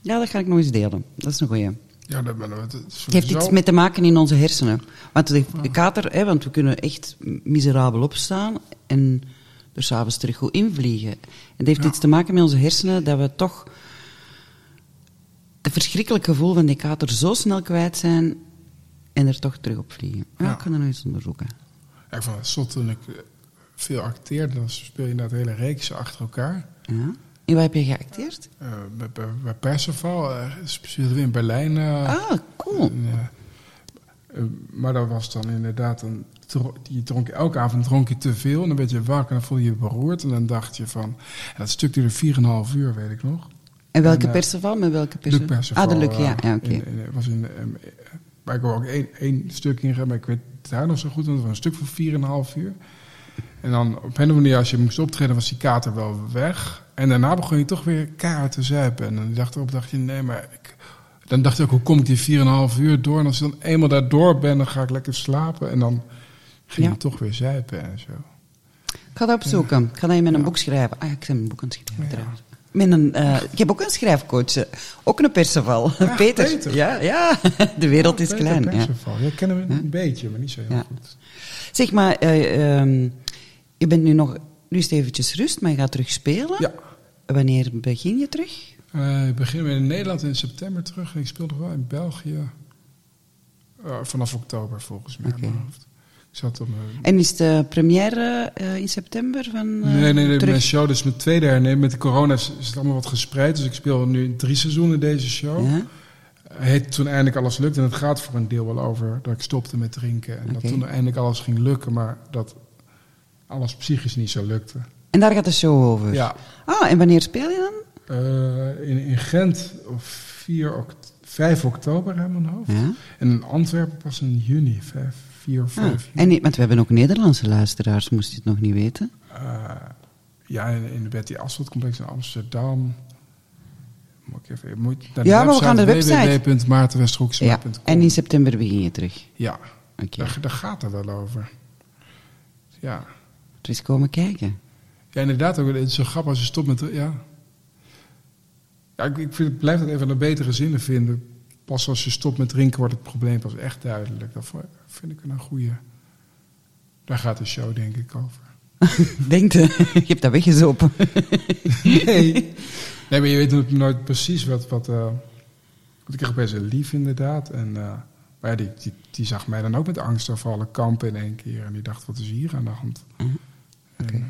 Ja, dat ga ik nog eens delen. Dat is een goeie. Ja, dat, dat is Het heeft iets met te maken in onze hersenen. Want de, de kater, hè, want we kunnen echt miserabel opstaan en er s'avonds terug goed invliegen. Dat heeft Ja. iets te maken met onze hersenen, dat we toch het verschrikkelijk gevoel van die kater zo snel kwijt zijn en er toch terug op vliegen. Ja, Ja. ik kan dat nog eens onderzoeken. Ja, ik vond het zot toen ik eh, veel acteerde. Dan speel je inderdaad hele reeksen achter elkaar. Ja. En waar heb je geacteerd? Eh, bij, bij, bij Perceval uh, we in Berlijn. eh, ah, cool. en, eh, eh, maar dat was dan inderdaad een... Je dronk, elke avond dronk je te veel en dan werd je wakker en dan voelde je je beroerd. En dan dacht je van... En dat stuk duurde 4,5 uur, weet ik nog. En welke En, eh, Perceval? Met welke? Perceval. Ah, de Luc, eh, ja. ja oké. was in, eh, maar ik ook één, één stuk ingegaan, maar ik weet het daar nog zo goed, want het was een stuk van 4,5 uur. En dan op een of andere manier, als je moest optreden, was die kater wel weg. En daarna begon je toch weer keihard te zuipen. En dan dacht erop, dacht je, nee, maar ik... Dan dacht ik ook, hoe kom ik die 4,5 uur door? En als ik dan eenmaal daar door ben, dan ga ik lekker slapen. En dan ging Ja. je toch weer zuipen en zo. Ik ga dat opzoeken. Ik ga dat in mijn boek schrijven. Ah, ja, ik ben een boek aan het schrijven trouwens. Met een, eh, ik heb ook een schrijfcoach. eh, Ook een Perceval. Peter. Peter. Ja, ja, de wereld is Peter klein. Ja. Perceval. Ja, kennen we een beetje, maar niet zo heel Ja. goed. Zeg maar, eh, ehm, je bent nu nog... Nu is het eventjes rust, maar je gaat terug spelen. Ja. Wanneer begin je terug? Eh, ik begin weer in Nederland in september terug. En ik speel nog wel in België. eh, vanaf oktober volgens mij. hoofd. Ik zat op mijn... En is de première eh, in september van Nee, nee, nee. Mijn show, dus mijn tweede hernemen. Met de corona is, is het allemaal wat gespreid. Dus ik speel nu drie seizoenen deze show. Ja? Het toen eindelijk alles lukt. En het gaat voor een deel wel over dat ik stopte met drinken. En dat toen eindelijk alles ging lukken. Maar dat alles psychisch niet zo lukte. En daar gaat de show over? Ja. Ah, en wanneer speel je dan? Eh, in, in Gent op 4 oct 5 oktober mijn hoofd. Ja. En in Antwerpen pas in juni, 5, 4 of 5 Ah, juni. en, niet- want we hebben ook Nederlandse luisteraars, moest je het nog niet weten. Eh, ja, in, in het Betty Asphalt complex in Amsterdam. Moet ik even, moet naar Ja, maar we gaan de website. Ja, en in september begin je terug. Ja, Oké, daar, daar gaat het wel over. Ja. dus komen kijken. ja, inderdaad. Ook, het is zo grappig als je stopt met... Ja, ja ik, ik vind, blijft het even een betere zinnen vinden. Pas als je stopt met drinken wordt het probleem pas echt duidelijk. Dat vind ik een goede... Daar gaat de show denk ik over. Denk je, je hebt dat weggezopen. Nee. nee, maar je weet nooit- precies wat... wat want ik kreeg best een lief inderdaad. En, eh, maar ja, die, die, die zag mij dan ook met angstaanvallen kampen in één keer. En die dacht, wat is hier aan de hand? Mhm. En, eh,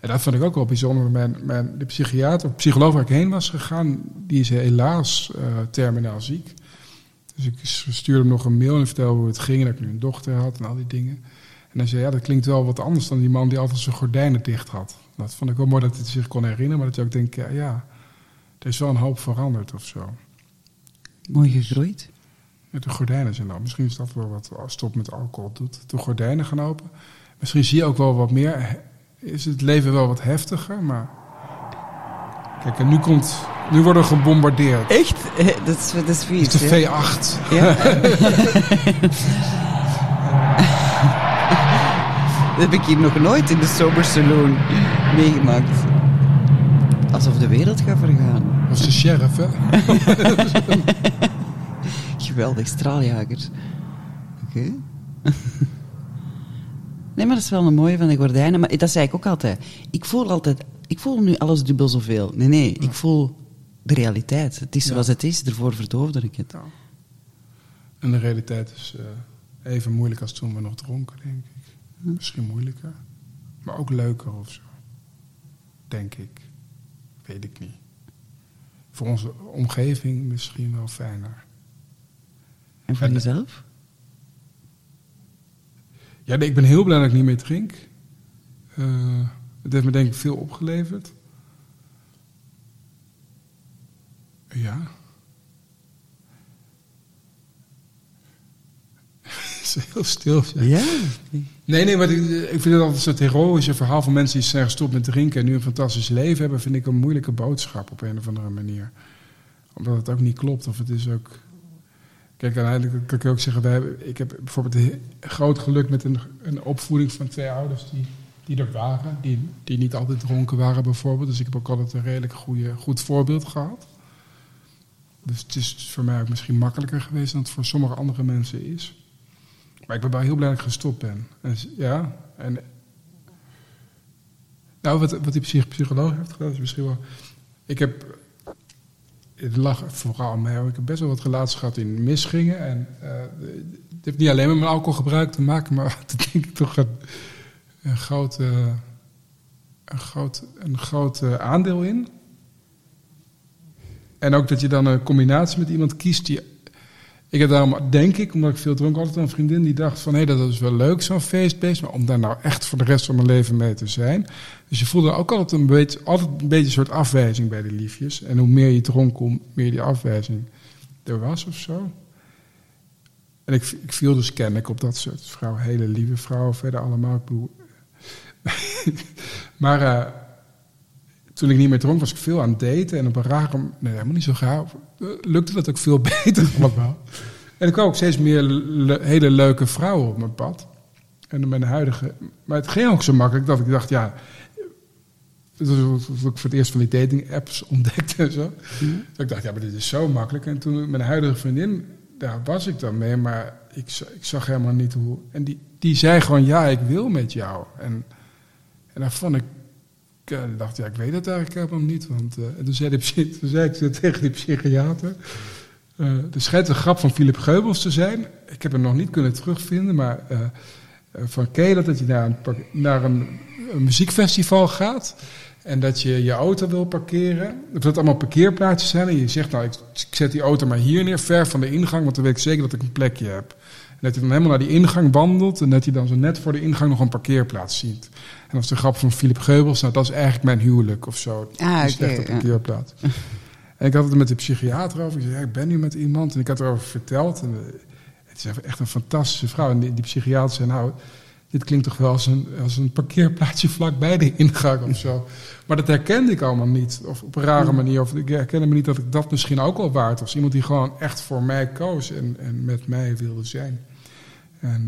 en dat vond ik ook wel bijzonder. Mijn, mijn, de psychiater, psycholoog waar ik heen was gegaan... die is helaas eh, terminaal ziek. Dus ik stuurde hem nog een mail en vertelde hoe het ging... en dat ik nu een dochter had en al die dingen. En hij zei, ja, dat klinkt wel wat anders dan die man... die altijd zijn gordijnen dicht had. Dat vond ik wel mooi dat hij zich kon herinneren... maar dat je ook denkt, ja, ja er is wel een hoop veranderd of zo. Mooi gegroeid. Met de gordijnen zijn dan. Misschien is dat wel wat stop met alcohol doet. De gordijnen gaan open. Misschien zie je ook wel wat meer. Is het leven wel wat heftiger, maar. Kijk, en nu komt. Nu worden we gebombardeerd. Echt? Eh, Dat is, dat is de hè? V8. Ja. dat heb ik hier nog nooit in de Sober Saloon meegemaakt. Alsof de wereld gaat vergaan. Is de sheriff, hè? Geweldig, straaljagers. Oké. Nee, maar dat is wel een mooie van de gordijnen. Maar dat zei ik ook altijd. Ik voel altijd... Ik voel nu alles dubbel zoveel. Nee, nee. Ik voel de realiteit. Het is zoals het is. Ervoor verdoofde ik het. Ja. En de realiteit is eh, even moeilijk als toen we nog dronken, denk ik. Misschien moeilijker. Maar ook leuker of zo. denk ik. Weet ik niet. Voor onze omgeving misschien wel fijner. En voor En- jezelf? Ja, ik ben heel blij dat ik niet meer drink. Eh, het heeft me denk ik veel opgeleverd. Ja. Het is heel stil. Ja. Nee, nee, maar ik, ik vind het altijd zo'n heroïsche verhaal van mensen die zijn gestopt met drinken en nu een fantastisch leven hebben, vind ik een moeilijke boodschap op een of andere manier. Omdat het ook niet klopt, of het is ook. Kijk, uiteindelijk kan ik ook zeggen, wij ik heb bijvoorbeeld groot geluk met een, een opvoeding van twee ouders die, die er waren, die, die niet altijd dronken waren bijvoorbeeld. Dus ik heb ook altijd een redelijk goede, goed voorbeeld gehad. Dus het is voor mij ook misschien makkelijker geweest dan het voor sommige andere mensen is. Maar ik ben wel heel blij dat ik gestopt ben. En, ja, en... Nou, wat, wat die psych- psycholoog heeft gedaan is misschien wel... Ik heb... Het lag vooral aan mij. Ik heb best wel wat relaties gehad in misgingen. En eh, het heeft niet alleen met mijn alcoholgebruik te maken... maar dat denk ik toch een, een groot, eh, een groot, een groot eh, aandeel in. En ook dat je dan een combinatie met iemand kiest die ik heb daarom, denk ik, omdat ik veel dronk, altijd een vriendin die dacht van... hé, dat is wel leuk, zo'n feestbeest, maar om daar nou echt voor de rest van mijn leven mee te zijn. Dus je voelde ook altijd een beetje, altijd een beetje een soort afwijzing bij die liefjes. En hoe meer je dronk, hoe meer die afwijzing er was of zo. En ik, ik viel dus kennelijk op dat soort vrouwen, hele lieve vrouwen, verder allemaal. Maar eh, toen ik niet meer dronk, was ik veel aan het daten. En op een rare, nee, helemaal niet zo eh, lukte dat ook veel beter allemaal. En ik kwam ook steeds meer le- hele leuke vrouwen op mijn pad. En mijn huidige... Maar het ging ook zo makkelijk dat ik dacht, ja... Dat was ik voor het eerst van die dating apps ontdekte en zo. Dat ik dacht, ja, maar dit is zo makkelijk. En toen met mijn huidige vriendin, daar was ik dan mee. Maar ik, ik zag helemaal niet hoe... En die, die zei gewoon, ja, ik wil met jou. En, en daar vond ik... Ik eh, dacht, ja, ik weet het eigenlijk helemaal niet. Want, eh, en toen zei, psy- toen zei ik tegen die psychiater... eh er schijnt een grap van Philip Geubels te zijn. Ik heb hem nog niet kunnen terugvinden, maar... eh, eh, van je dat, dat je naar, een, naar een, muziekfestival gaat... en dat je je auto wil parkeren... of dat allemaal parkeerplaatsjes zijn... en je zegt, nou, ik, ik zet die auto maar hier neer... ver van de ingang, want dan weet ik zeker dat ik een plekje heb. Dat je dan helemaal naar die ingang wandelt... en dat je dan zo net voor de ingang nog een parkeerplaats ziet. En dat is de grap van Philip Geubels. Nou, dat is eigenlijk mijn huwelijk of zo. Ah, die oké, slechte parkeerplaats. En ik had het er met de psychiater over. Ik zei, ja, ik ben nu met iemand. En ik had erover verteld. En, eh, het is echt een fantastische vrouw. En die, die psychiater zei, nou, dit klinkt toch wel als een, als een parkeerplaatsje vlakbij de ingang of zo. Maar dat herkende ik allemaal niet. Of op een rare manier. Of ik herkende me niet dat ik dat misschien ook wel waard was. Iemand die gewoon echt voor mij koos en, en met mij wilde zijn. En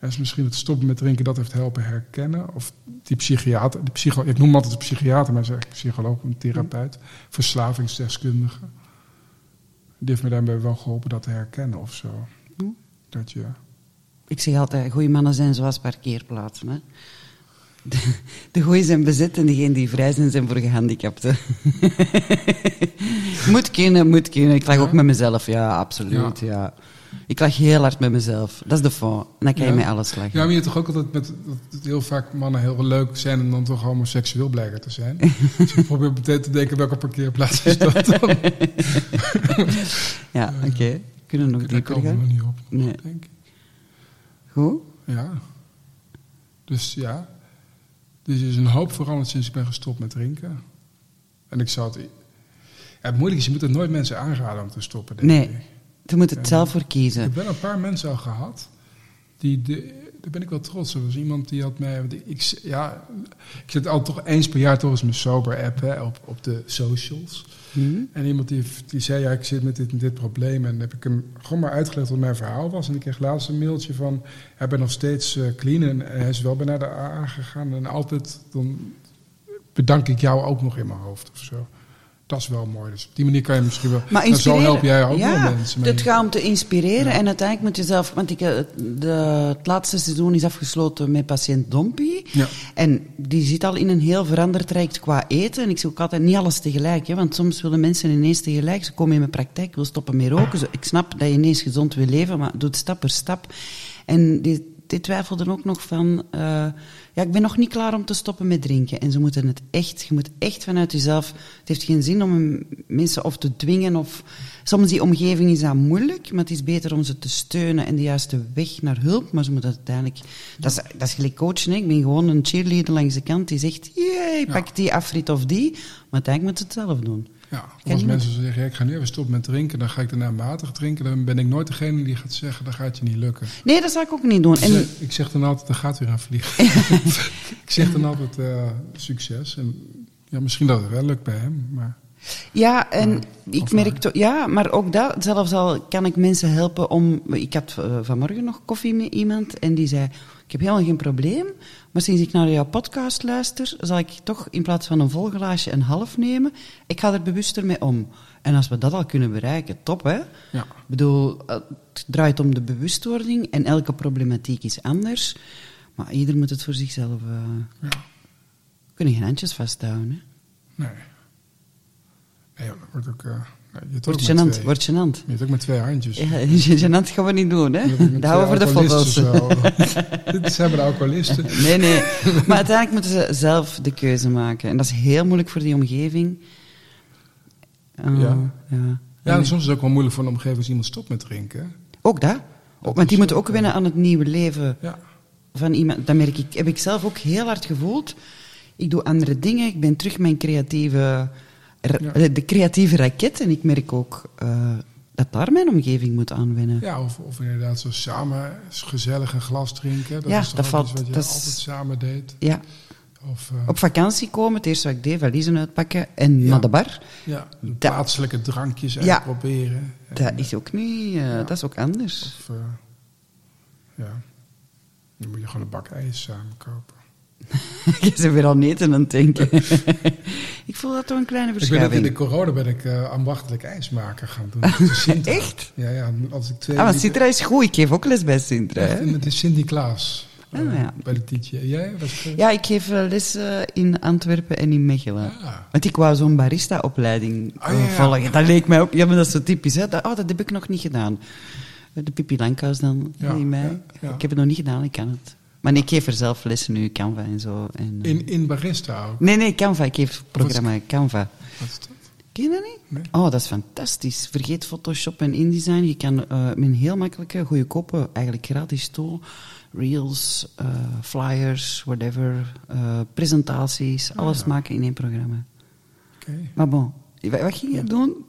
ja, is misschien het stoppen met drinken dat heeft helpen herkennen. Of die psychiater, die psycho, ik noem hem altijd een psychiater, maar hij is eigenlijk psycholoog, een therapeut, verslavingsdeskundige. Die heeft me daarbij wel geholpen dat te herkennen of zo. Dat je, Ik zeg altijd, goede mannen zijn zoals parkeerplaatsen. Hè? De, de goeie zijn bezet en degenen die vrij zijn, zijn voor gehandicapten. moet kunnen, moet kunnen. Ik lach ook met mezelf, ja, absoluut. Ja. Ik lach heel hard met mezelf. Dat is de fond. En dan kan je Ja. met alles lachen. ja, maar je hebt toch ook altijd met, dat heel vaak mannen heel leuk zijn en dan toch homoseksueel blijken te zijn. dus ik probeer meteen te denken welke parkeerplaats is dat dan. Ja, oké. Kunnen we nog Daar dieper komen we gaan? niet op, Nee. denk ik. Goed? Ja. Dus ja. Dus er is een hoop veranderd sinds ik ben gestopt met drinken. En ik zou het... Ja, het moeilijke is, je moet het nooit mensen aanraden om te stoppen, denk Nee. ik. Je moet het Ja. zelf voor Ik kiezen. heb wel een paar mensen al gehad. Die de, daar ben ik wel trots op. Er was iemand die had mij... Ik, ja, ik zit al toch eens per jaar toch eens mijn sober-app op, op de socials. Hm? En iemand die, die zei, ja, ik zit met dit en dit probleem. En dan heb ik hem gewoon maar uitgelegd wat mijn verhaal was. En ik kreeg laatst een mailtje van, hij bent nog steeds eh, clean. En hij is wel bij naar de AA gegaan. En altijd, dan bedank ik jou ook nog in mijn hoofd of zo. Dat is wel mooi. Dus op die manier kan je misschien wel... Maar en zo help jij ook ja, wel mensen mee. Het gaat om te inspireren Ja. en uiteindelijk moet je zelf... Want ik, eh, de, het laatste seizoen is afgesloten met patiënt Dompie. Ja. En die zit al in een heel veranderd traject qua eten. En ik zie ook altijd niet alles tegelijk. Hè, want soms willen mensen ineens tegelijk. Ze komen in mijn praktijk, wil stoppen met roken. Ik snap dat je ineens gezond wil leven, maar doe het stap per stap. En die, die twijfelden ook nog van... eh, ja, ik ben nog niet klaar om te stoppen met drinken. En ze moeten het echt... Je moet echt vanuit jezelf... Het heeft geen zin om mensen of te dwingen of... Soms die omgeving is dat moeilijk, maar het is beter om ze te steunen en de juiste weg naar hulp. Maar ze moeten uiteindelijk... Dat is, dat is gelijk coachen, hè. Ik ben gewoon een cheerleader langs de kant die zegt... Jee, pak die afrit of die. Maar uiteindelijk moet ze het zelf doen. Ja, als mensen zeggen, ja, ik ga nu even stoppen met drinken, dan ga ik daarna matig drinken. Dan ben ik nooit degene die gaat zeggen, dat gaat je niet lukken. Nee, dat zou ik ook niet doen. Ik En, zeg- ik zeg dan altijd, er gaat weer aan vliegen. ik zeg dan altijd, eh, succes. En ja, misschien dat het wel lukt bij hem, maar... Ja, en ik merk toch, ja, maar ook dat, zelfs al kan ik mensen helpen om. Ik had eh, vanmorgen nog koffie met iemand en die zei: Ik heb helemaal geen probleem, maar sinds ik naar jouw podcast luister, zal ik toch in plaats van een vol glaasje een half nemen. Ik ga er bewuster mee om. En als we dat al kunnen bereiken, top hè? Ja. Ik bedoel, het draait om de bewustwording en elke problematiek is anders. Maar ieder moet het voor zichzelf. eh Ja. kunnen geen handjes vasthouden. Hè? Nee. Nee, dat wordt ook... eh, je Wordt gênant, wordt gênant. Je hebt ook met twee handjes. Ja, gênant gaan we niet doen, hè? Dat houden we voor de foto's. Dit zijn alcoholisten. Nee, nee. Maar uiteindelijk moeten ze zelf de keuze maken. En dat is heel moeilijk voor die omgeving. Uh, Ja. ja. Ja, en soms is het ook wel moeilijk voor een omgeving als iemand stopt met drinken. Ook dat. Want die moeten ook, wennen aan het nieuwe leven Ja. van iemand. Dat merk ik, heb ik zelf ook heel hard gevoeld. Ik doe andere dingen. Ik ben terug mijn creatieve, Ja. de creatieve raket. En ik merk ook eh, dat daar mijn omgeving moet aanwennen. Ja, of, of inderdaad zo samen gezellig een glas drinken. Dat Ja, is dat valt- iets wat je dat is- altijd samen deed. Ja. Of eh, Op vakantie komen, het eerste wat ik deed, valiezen uitpakken en Ja. naar de bar. ja, plaatselijke drankjes Ja. uitproberen. Dat En, is ook niet, eh, dat is ook anders. Of, eh, ja, dan moet je gewoon een bak ijs samen kopen. Je bent weer aan eten aan het denken. ik voel dat toch een kleine Ik ben ook in de corona ben ik eh ambachtelijk ijsmaker gaan doen. Sintra. Echt? Ja, ja. Als ik twee Ah, want liter- Sintra is goed. Ik geef ook les bij Sintra. Echt, hè. en het is Sinterklaas. Ah, eh, ja. Bij de teacher. Jij? Was het, Ja, ik geef eh, les eh, in Antwerpen en in Mechelen. Ah. Want ik wou zo'n barista-opleiding Ah, eh, ja, ja. volgen. Dat leek mij ook... Ja, maar dat is zo typisch, hè. Dat, oh, dat heb ik nog niet gedaan. De Pippi Lankhuis dan, Ja, in ja. Ik heb het nog niet gedaan, ik kan het. Maar ik geef er zelf lessen nu, Canva en zo. En, eh, In, in barista ook. Nee, nee, Canva. Ik geef het programma Canva. Wat is dat? Ken je dat niet? Nee. Oh, dat is fantastisch. Vergeet Photoshop en InDesign. Je kan eh, met een heel makkelijke, goedkope, eigenlijk gratis tool, reels, eh, flyers, whatever, presentaties, alles maken in één programma. Oké. Maar bon, wat, ging je doen?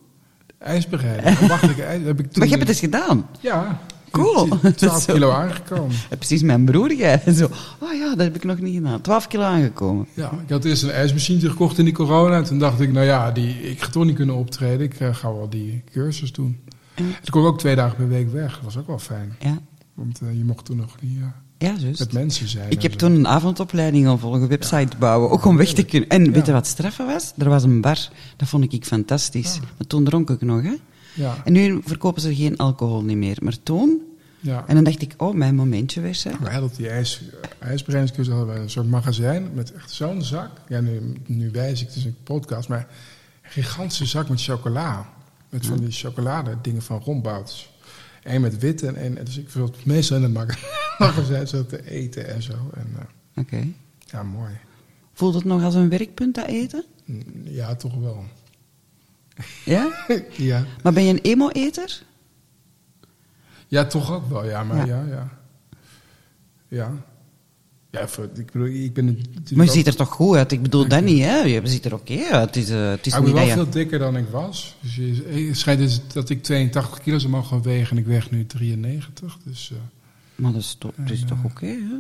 IJs bereiden. Wachtelijk ijs. Heb ik toen, Maar je hebt het eens gedaan. Ja. Cool. 12 Zo. kilo aangekomen. Precies mijn broer, jij. Zo, oh ja, dat heb ik nog niet gedaan. 12 kilo aangekomen. Ja, ik had eerst een ijsmachine gekocht in die corona. En toen dacht ik, nou ja, die, ik ga toch niet kunnen optreden. Ik eh, ga wel die cursus doen. Ja. Ik kon ook twee dagen per week weg. Dat was ook wel fijn. Ja, Want eh, je mocht toen nog niet eh, ja juist. met mensen zijn. Ik heb zo. toen een avondopleiding gaan volgen, website bouwen, ook om weg te kunnen. En weet je wat straffen was? Er was een bar, dat vond ik fantastisch. Maar toen dronk ik nog, hè. Ja, En nu verkopen ze geen alcohol niet meer, maar toen... ja. En dan dacht ik, oh, mijn momentje weer, hè. Wij hadden die ijs, ijsbreidingscursus hadden we een soort magazijn met echt zo'n zak. Ja, nu, nu wijs ik, het is een podcast, maar een gigantische zak met chocola. Met van die chocolade dingen van rombouts. Eén met wit en één... Dus ik wil meestal in het maga- magazijn zo te eten en zo. En, eh, Oké. ja, mooi. Voelt het nog als een werkpunt, dat eten? Mm, Ja, toch wel. Ja? Ja, Maar ben je een emo-eter? ja toch ook wel. Ja, maar Ja. ja, ja. Ja. Ja, voor, ik bedoel, ik ben Maar je ziet er toch goed uit? Ik bedoel dat niet, hè. Je ziet er oké uit. Het is, eh, het is ik ben wel dat veel dikker dan ik was. Dus je, het schijnt dus dat ik 82 kilo zou mogen wegen en ik weeg nu 93. Dus eh, Maar dat is toch, is En, toch eh, oké, hè?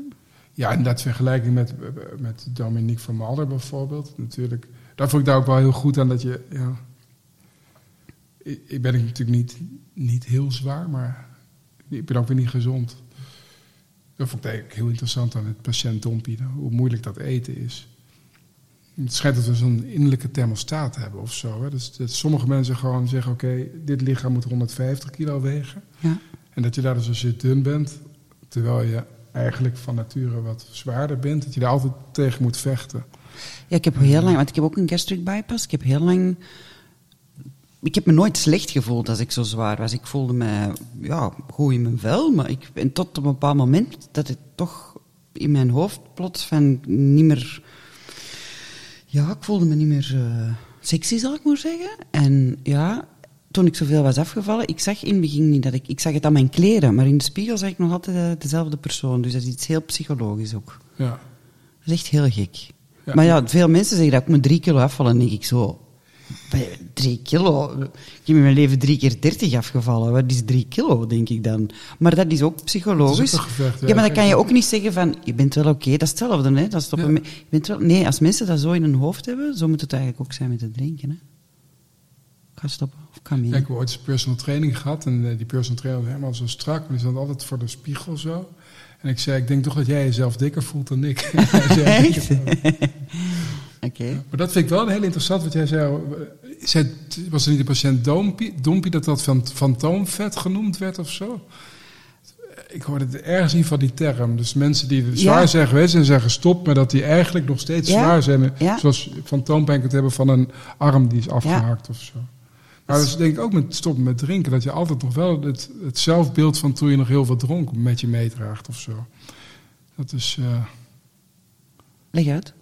ja, inderdaad vergelijking met, met Dominique van Malder bijvoorbeeld. Natuurlijk, daar vond ik daar ook wel heel goed aan dat je... Ja, ik, ik ben natuurlijk niet, niet heel zwaar, maar ik ben ook weer niet gezond. Dat vond ik eigenlijk heel interessant aan het patiëntdompie, hoe moeilijk dat eten is. Het schijnt dat we zo'n innerlijke thermostaat hebben of zo. Hè? Dus dat sommige mensen gewoon zeggen, oké, dit lichaam moet 150 kilo wegen. Ja. En dat je daar dus als je dun bent, terwijl je eigenlijk van nature wat zwaarder bent, dat je daar altijd tegen moet vechten. Ja, ik heb heel lang, want ik heb ook een gastric bypass. Ik heb heel lang ik heb me nooit slecht gevoeld als ik zo zwaar was. Ik voelde me ja, goed in mijn vel, maar ik, en tot op een bepaald moment dat het toch in mijn hoofd plots van niet meer... Ja, ik voelde me niet meer eh, sexy, zal ik maar zeggen. En ja, toen ik zoveel was afgevallen, ik zag in het begin niet dat ik... Ik zag het aan mijn kleren, maar in de spiegel zag ik nog altijd eh, dezelfde persoon. Dus dat is iets heel psychologisch ook. Ja. Dat is echt heel gek. Ja. Maar ja, veel mensen zeggen dat ik moet drie kilo afvallen. En denk ik zo, drie kilo? Ik heb in mijn leven drie keer dertig afgevallen. Wat is drie kilo, denk ik dan? Maar dat is ook psychologisch. Is ook een gevecht, ja. ja, maar dan kan je ook niet zeggen van, je bent wel oké. Dat is hetzelfde, hè. Dat is Ja. een je bent wel, nee, als mensen dat zo in hun hoofd hebben, zo moet het eigenlijk ook zijn met het drinken, hè. Ik ga stoppen. Of kan meer. Ja, ik heb ooit eens personal training gehad en eh, die personal trainer was helemaal zo strak, maar die zat altijd voor de spiegel zo. En ik zei, ik denk toch dat jij jezelf dikker voelt dan ik. Echt? "Ik- Oké. Maar dat vind ik wel heel interessant, wat jij zei. eh, zei was er niet de patiënt Dompie, Dompie dat dat van fantoomvet genoemd werd of zo? Ik hoorde het ergens niet van die term. Dus mensen die zwaar Ja. zijn geweest en zijn gestopt, maar dat die eigenlijk nog steeds Ja. zwaar zijn. Ja. Zoals fantoompijn kunt hebben van een arm die is afgehaakt of zo. Maar dat is denk ik ook met stoppen met drinken. Dat je altijd nog wel het, het zelfbeeld van toen je nog heel veel dronk met je meedraagt of zo. Dat is... eh, Leg uit.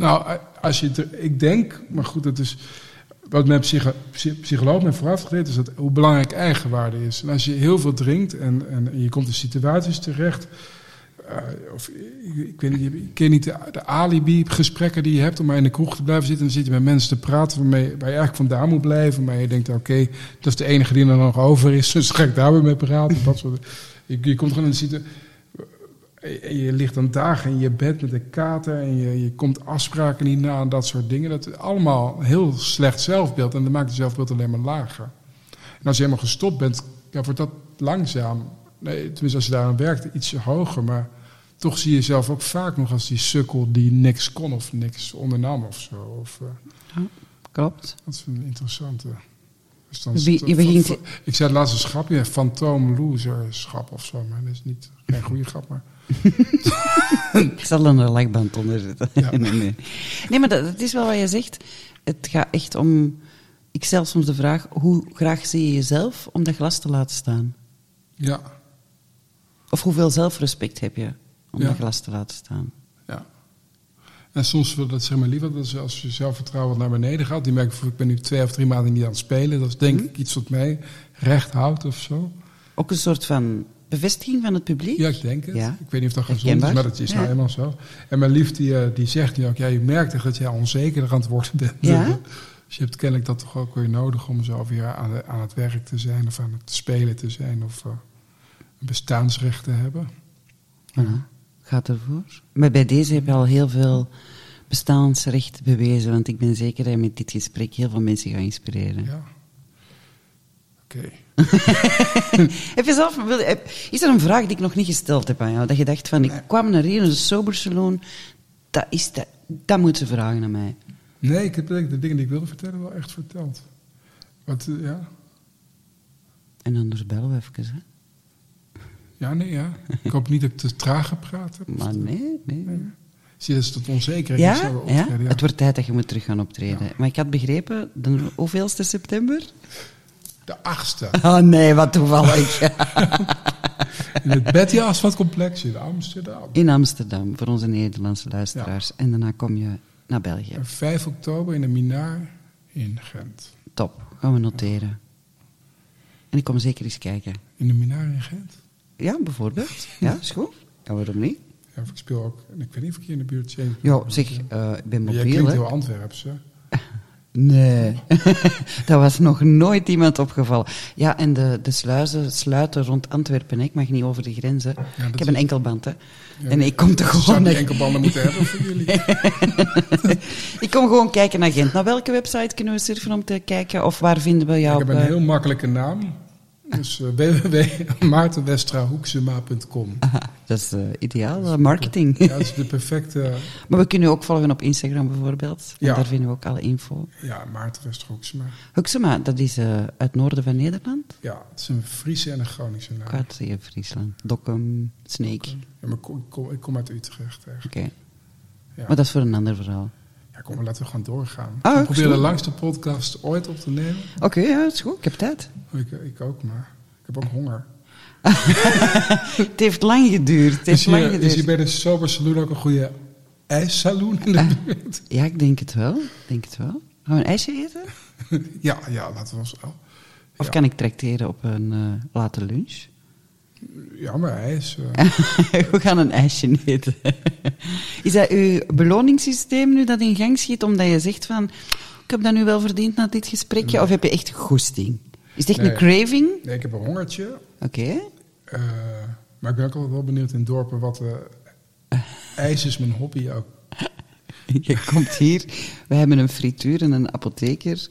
Nou, als je, ik denk, maar goed, dat is wat mijn psycho, psy- psycholoog me vooraf geleerd is dat hoe belangrijk eigenwaarde is. En als je heel veel drinkt en, en je komt in situaties terecht, eh, of ik, weet niet, ik ken niet de, de alibi-gesprekken die je hebt om maar in de kroeg te blijven zitten. En dan zit je met mensen te praten waarmee, waar je eigenlijk vandaan moet blijven. Maar je denkt, oké, dat is de enige die er nog over is, dus ga ik daar weer mee praten. Dat soort, je, je komt gewoon in een situatie. En je ligt dan dagen in je bed met een kater en je, je komt afspraken niet na en dat soort dingen. Dat is allemaal heel slecht zelfbeeld en dat maakt het zelfbeeld alleen maar lager. En als je helemaal gestopt bent, ja, wordt dat langzaam, nee, tenminste als je daaraan werkt, iets hoger. Maar toch zie je jezelf ook vaak nog als die sukkel die niks kon of niks ondernam of zo. Of, eh, Klopt. dat is een interessante. Dus dan, Je be- je begint- ik zei het laatste schapje, fantoom loser schap of zo, maar dat is niet geen goede grap. Maar Ik zal er een lakband onder zetten. Ja. nee, nee. nee, maar dat, dat is wel wat je zegt. Het gaat echt om... Ik stel soms de vraag, hoe graag zie je jezelf om dat glas te laten staan? ja, Of hoeveel zelfrespect heb je om Ja. dat glas te laten staan? Ja. En soms wil dat zeg maar liever, dat als je zelfvertrouwen naar beneden gaat. Die merkt, ik ben nu twee of drie maanden niet aan het spelen. Dat is denk ik iets wat mij recht houdt of zo. Ook een soort van bevestiging van het publiek? Ja, ik denk het. Ja. Ik weet niet of dat gezond is, maar dat is nou eenmaal zo. En mijn lief die, eh, die zegt nu ook, ja, je merkt echt dat jij onzeker aan het worden bent. Ja? Dus je hebt kennelijk dat toch ook weer nodig om zo weer aan, de- aan het werk te zijn of aan het spelen te zijn of eh, een bestaansrecht te hebben. Ja, gaat ervoor. Maar bij deze heb je al heel veel bestaansrecht bewezen, want ik ben zeker dat je met dit gesprek heel veel mensen gaat inspireren. Ja. Oké. Heb je zelf, is er een vraag die ik nog niet gesteld heb aan jou? Dat je dacht van, ik kwam naar hier in een sober salon, dat, is, dat, dat moet ze vragen aan mij. Nee, ik heb de dingen die ik wilde vertellen wel echt verteld. Wat, eh, ja? En anders bellen we even, hè. Ja, nee, ja. Ik hoop niet dat ik te traag gepraat heb. Maar nee, nee. Zie je, dat is tot onzeker. Ik Ja, optreden, ja. het wordt tijd dat je moet terug gaan optreden. Maar ik had begrepen, de hoeveelste september? De achtste. Oh nee, wat toevallig. In het Betty Asfalt-complex in Amsterdam. In Amsterdam, voor onze Nederlandse luisteraars. En daarna kom je naar België. En 5 oktober in de Minaar in Gent. Top, gaan we noteren. En ik kom zeker eens kijken. In de Minaar in Gent? Ja, bijvoorbeeld. Ja, is goed. Ja, waarom niet? Ja, ik speel ook... en Ik weet niet of ik hier in de buurt zit. Ja, zeg, eh, ik ben jij mobiel, klinkt hè. heel Antwerps, hè? Nee, dat was nog nooit iemand opgevallen. Ja, en de, de sluizen sluiten rond Antwerpen. hè. Ik mag niet over de grenzen. ik heb een enkelband, hè. Ja, en ik kom toch gewoon... zouden die enkelbanden moeten hebben voor jullie. ik kom gewoon kijken naar Gent. Naar welke website kunnen we surfen om te kijken? Of waar vinden we jou? Ik heb een eh, heel makkelijke naam. Dus uh, www.maartenwestrahoeksema.com dat is eh, ideaal, eh, marketing. Ja, dat is de perfecte... maar we kunnen u ook volgen op Instagram bijvoorbeeld. Ja. daar vinden we ook alle info. Ja, Maarten Westrahoeksema. Huxema, dat is eh, uit het noorden van Nederland. Ja, het is een Friese en een Groningse naam. Zeggen, Friesland. Dokkum, Sneek. Ja, maar ik kom, ik uit Utrecht. Echt. Oké. Ja. Maar dat is voor een ander verhaal. Ja, kom maar, laten we gewoon doorgaan. Ah, goed. de langste podcast ooit op te nemen. Oké, ja, dat is goed. Ik heb tijd. Ik, ik ook, maar ik heb ook honger. Het heeft lang geduurd. Het heeft Is lang hier, geduurd. is hier bij de Sober Saloon ook een goede ijssaloon in de buurt? Ja, ik denk het wel. Denk het wel. Gaan we een ijsje eten? ja, ja, laten we ons wel. Of Ja. kan ik tracteren op een eh, late lunch? Ja, maar ijs. eh, we gaan een ijsje eten. Is dat uw beloningssysteem nu dat in gang schiet, omdat je zegt van... Ik heb dat nu wel verdiend na dit gesprekje, of heb je echt goesting? Is Nee. een craving? nee, ik heb een hongertje. Oké. eh, maar ik ben ook altijd wel benieuwd in dorpen wat... eh ijs is mijn hobby ook. Je komt hier, we hebben een frituur en een apotheker.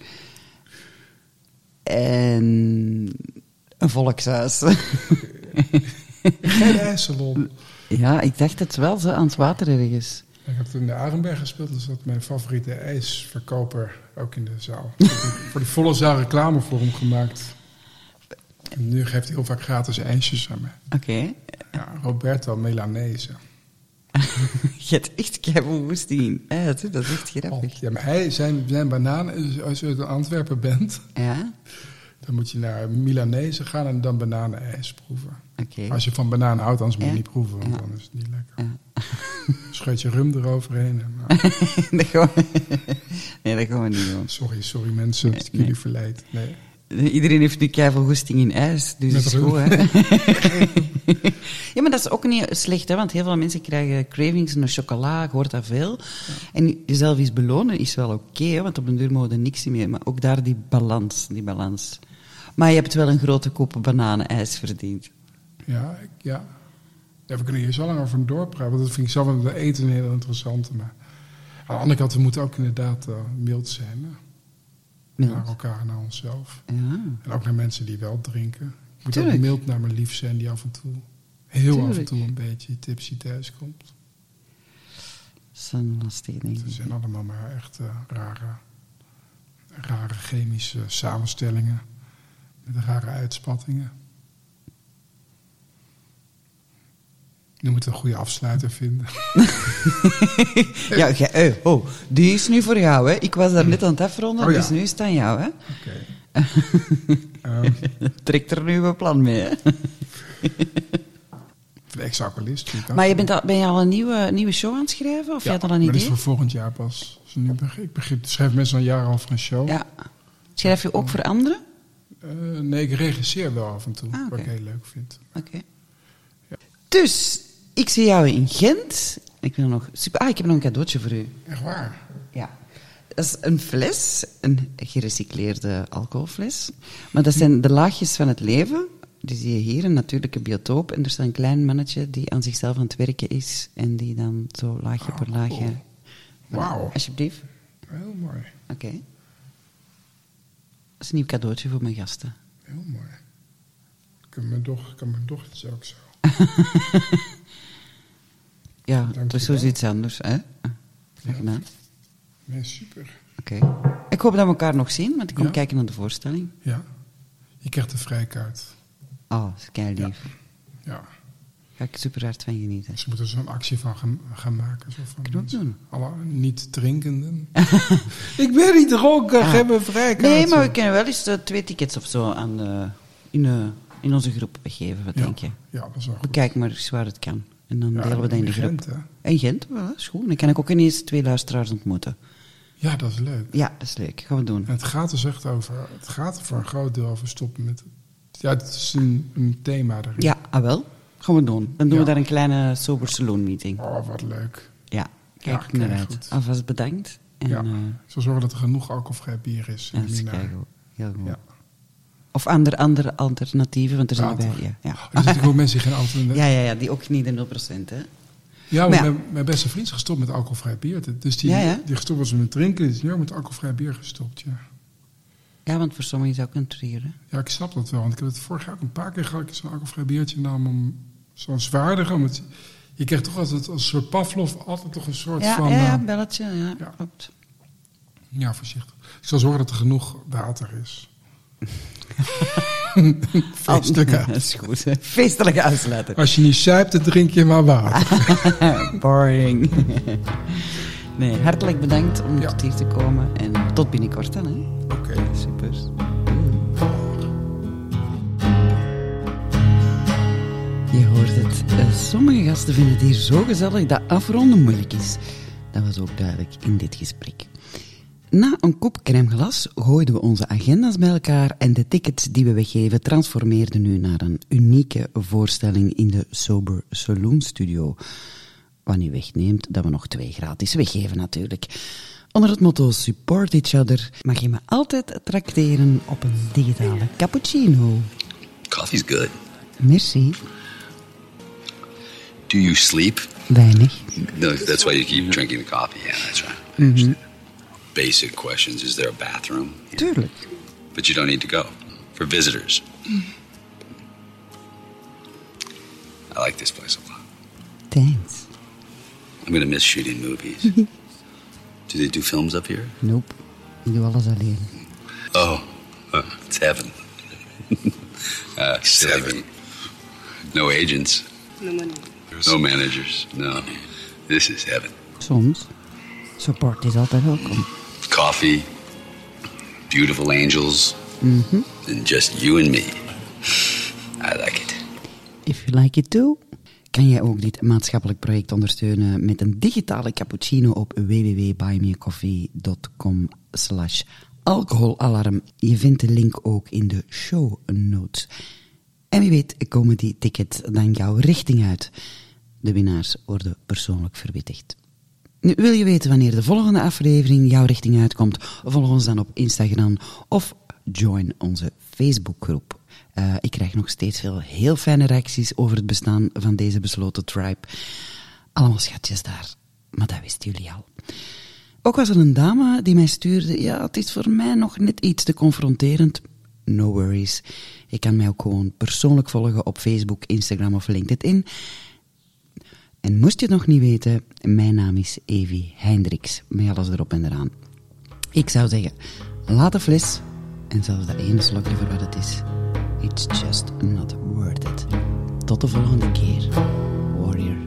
En een volkshuis. Geen ijssalon. ja, ik dacht het wel, zo aan het water ergens. Ik heb in de Arenberg gespeeld, dus dat mijn favoriete ijsverkoper ook in de zaal. Ik heb voor die volle zaal reclame voor hem gemaakt. En nu geeft hij heel vaak gratis ijsjes aan mij. Oké. Ja, Roberto Melanese. Je hebt echt keihard dat is echt grappig. Ja, maar hij, zijn, zijn bananen, is- als je uit Antwerpen bent, Ja? Dan moet je naar Milanese gaan en dan bananenijs proeven. Oké. Als je van banaan houdt, anders moet je Ja. niet proeven, want Ja. dan is het niet lekker. Ja. Scheut je rum eroverheen. En, nou, dat gaan we... Nee, dat gaan we niet doen. sorry, sorry mensen, dat ik Nee. jullie verleid. Nee. Iedereen heeft nu keihard goesting in ijs, dus Met dat is goed, hè? ja, maar dat is ook niet slecht, hè? Want heel veel mensen krijgen cravings naar chocola, ik hoor dat veel. En jezelf eens belonen is wel oké, want op een duur mogen er niks meer. Maar ook daar die balans, die balans. Maar je hebt wel een grote koppen bananenijs verdiend. Ja, ik, ja. ja, we kunnen hier zo lang over doorpraten, want dat vind ik zelf met de eten een heel interessante. Maar aan de andere kant, we moeten ook inderdaad eh, mild zijn. Mild. Naar elkaar naar onszelf. Ja. En ook naar mensen die wel drinken. Ik moet Tuurlijk. ook mild naar mijn lief zijn die af en toe, heel af en toe een beetje tipsy thuis komt. Dat zijn allemaal maar echt eh, rare, rare chemische samenstellingen. Met rare uitspattingen. Nu moeten we een goede afsluiter vinden. Ja, jij- eh, oh, die is nu voor jou, hè? Ik was daar net aan het afronden, Oh ja. dus nu is het aan jou, hè? Oké. Ehm, Trek er nu een plan mee, hè? de. Maar je bent al, ben je al een nieuwe, nieuwe show aan het schrijven? Of ja, je had al een maar dat is idee? voor volgend jaar pas. Dus nu begin, ik begin, schrijf mensen al een jaar over een show. Ja. Schrijf je ook voor anderen? Eh, nee, ik regisseer wel af en toe. Ah, Wat ik heel leuk vind. Oké. Dus, ik zie jou in Gent. Ik wil nog super... Ah, ik heb nog een cadeautje voor u. Echt waar? Ja. Dat is een fles, een gerecycleerde alcoholfles. Maar dat zijn de laagjes van het leven. Die zie je hier, een natuurlijke biotoop. En er staat een klein mannetje die aan zichzelf aan het werken is. En die dan zo laagje per laagje... cool. Wauw. Alsjeblieft. Heel mooi. Oké. Dat is een nieuw cadeautje voor mijn gasten. Heel mooi. Kan mijn, doch, kan mijn dochter ook zo. Ja, Dank is je wel. zoiets anders, hè? Graag gedaan. Nee, super. Oké. Ik hoop dat we elkaar nog zien, want ik kom Ja. kijken naar de voorstelling. Ja. Je krijgt de vrijkaart. Oh, dat is lief. Ja. Ga ik super hard van genieten. Ze moeten er zo'n actie van gaan, gaan maken. Zo van Knop doen. Alle niet drinkenden. ik ben niet dronken, Ah. een vrijkaart. Nee, maar we kunnen wel eens eh, twee tickets of zo aan de, in, eh, in onze groep geven. Wat ja. denk je? Ja, dat is wel goed. Bekijk maar eens waar het kan. En dan Ja, delen we dat in de groep. Gent, hè? En Gent, wel, dat is goed. Dan kan ik ook ineens twee luisteraars ontmoeten. Ja, dat is leuk. Ja, dat is leuk. Gaan we doen. En het gaat dus echt over, het gaat er voor een groot deel over stoppen met, ja, het is een, een thema erin. Ja, ah wel. Gaan we doen. Dan doen Ja. we daar een kleine sober saloon meeting. Oh, wat leuk. Ja, kijk Ja, ik naar uit. Alvast bedankt. En, ja. eh, Zo zorgen dat er genoeg alcoholvrij bier is. ja, in dat is Mina. keigoed. Heel goed. Ja. Of andere, andere alternatieven, want er zijn Water. erbij. Ja, ja. Er zitten ook mensen die geen alcohol... ja, ja, ja, die ook niet de 0%. Hè? Ja, ja. Mijn, mijn beste vriend is gestopt met alcoholvrij bier. Dus die, Ja, ja. die gestopt was met drinken, die is nu ook met alcoholvrij bier gestopt. Ja. Ja, want voor sommigen is dat ook een trier. hè. ja, ik snap dat wel. Want ik heb het vorig jaar ook een paar keer gehad. Ik zo'n alcoholvrij biertje nam om zo'n zwaardige. Om het, je krijgt toch altijd als een soort Pavlov altijd toch een soort Ja, van... ja, ja, eh, belletje, ja, ja. klopt. ja, voorzichtig. Ik zal zorgen dat er genoeg water is. Feestelijk Oh, uit. dat is goed. Feestelijke uitsluiter. Als je niet zuipt, dan drink je maar water. Boring. Nee, hartelijk bedankt om Ja. tot hier te komen. En tot binnenkort dan, hè. Oké. Super. Hoort het. Eh, Sommige gasten vinden het hier zo gezellig dat afronden moeilijk is. Dat was ook duidelijk in dit gesprek. Na een kop crème glas gooiden we onze agenda's bij elkaar en de tickets die we weggeven transformeerden nu naar een unieke voorstelling in de Sober Saloon Studio. Wat niet wegneemt dat we nog twee gratis weggeven natuurlijk. Onder het motto Support Each Other mag je me altijd trakteren op een digitale cappuccino. Coffee's good. Merci. Do you sleep? Weinig. No, that's why you keep drinking the coffee. Yeah, that's right. I understand. Basic questions. Is there a bathroom? Tuurlijk. But you don't need to go. For visitors. I like this place a lot. Thanks. I'm going to miss shooting movies. do they do films up here? Nope. Ik doe alles alleen. Oh, uh, it's heaven. uh, seven. No agents. No money. No managers. No. This is heaven. Soms. Support is altijd welkom. Coffee, beautiful angels, and just you and me. I like it. If you like it too. Kan jij ook dit maatschappelijk project ondersteunen met een digitale cappuccino op www.buymeacoffee.com slash alcoholalarm. Je vindt de link ook in de show notes. En wie weet komen die tickets dan jouw richting uit. De winnaars worden persoonlijk verwittigd. Nu, wil je weten wanneer de volgende aflevering jouw richting uitkomt? Volg ons dan op Instagram of join onze Facebookgroep. Eh, ik krijg nog steeds veel heel fijne reacties over het bestaan van deze besloten tribe. Allemaal schatjes daar, maar dat wisten jullie al. Ook was er een dame die mij stuurde, ja, het is voor mij nog net iets te confronterend. No worries. Je kan mij ook gewoon persoonlijk volgen op Facebook, Instagram of LinkedIn. En moest je het nog niet weten, mijn naam is Evi Hendricks, met alles erop en eraan. Ik zou zeggen, laat de fles en zelfs dat ene slokje voor wat het is. It's just not worth it. Tot de volgende keer, warrior.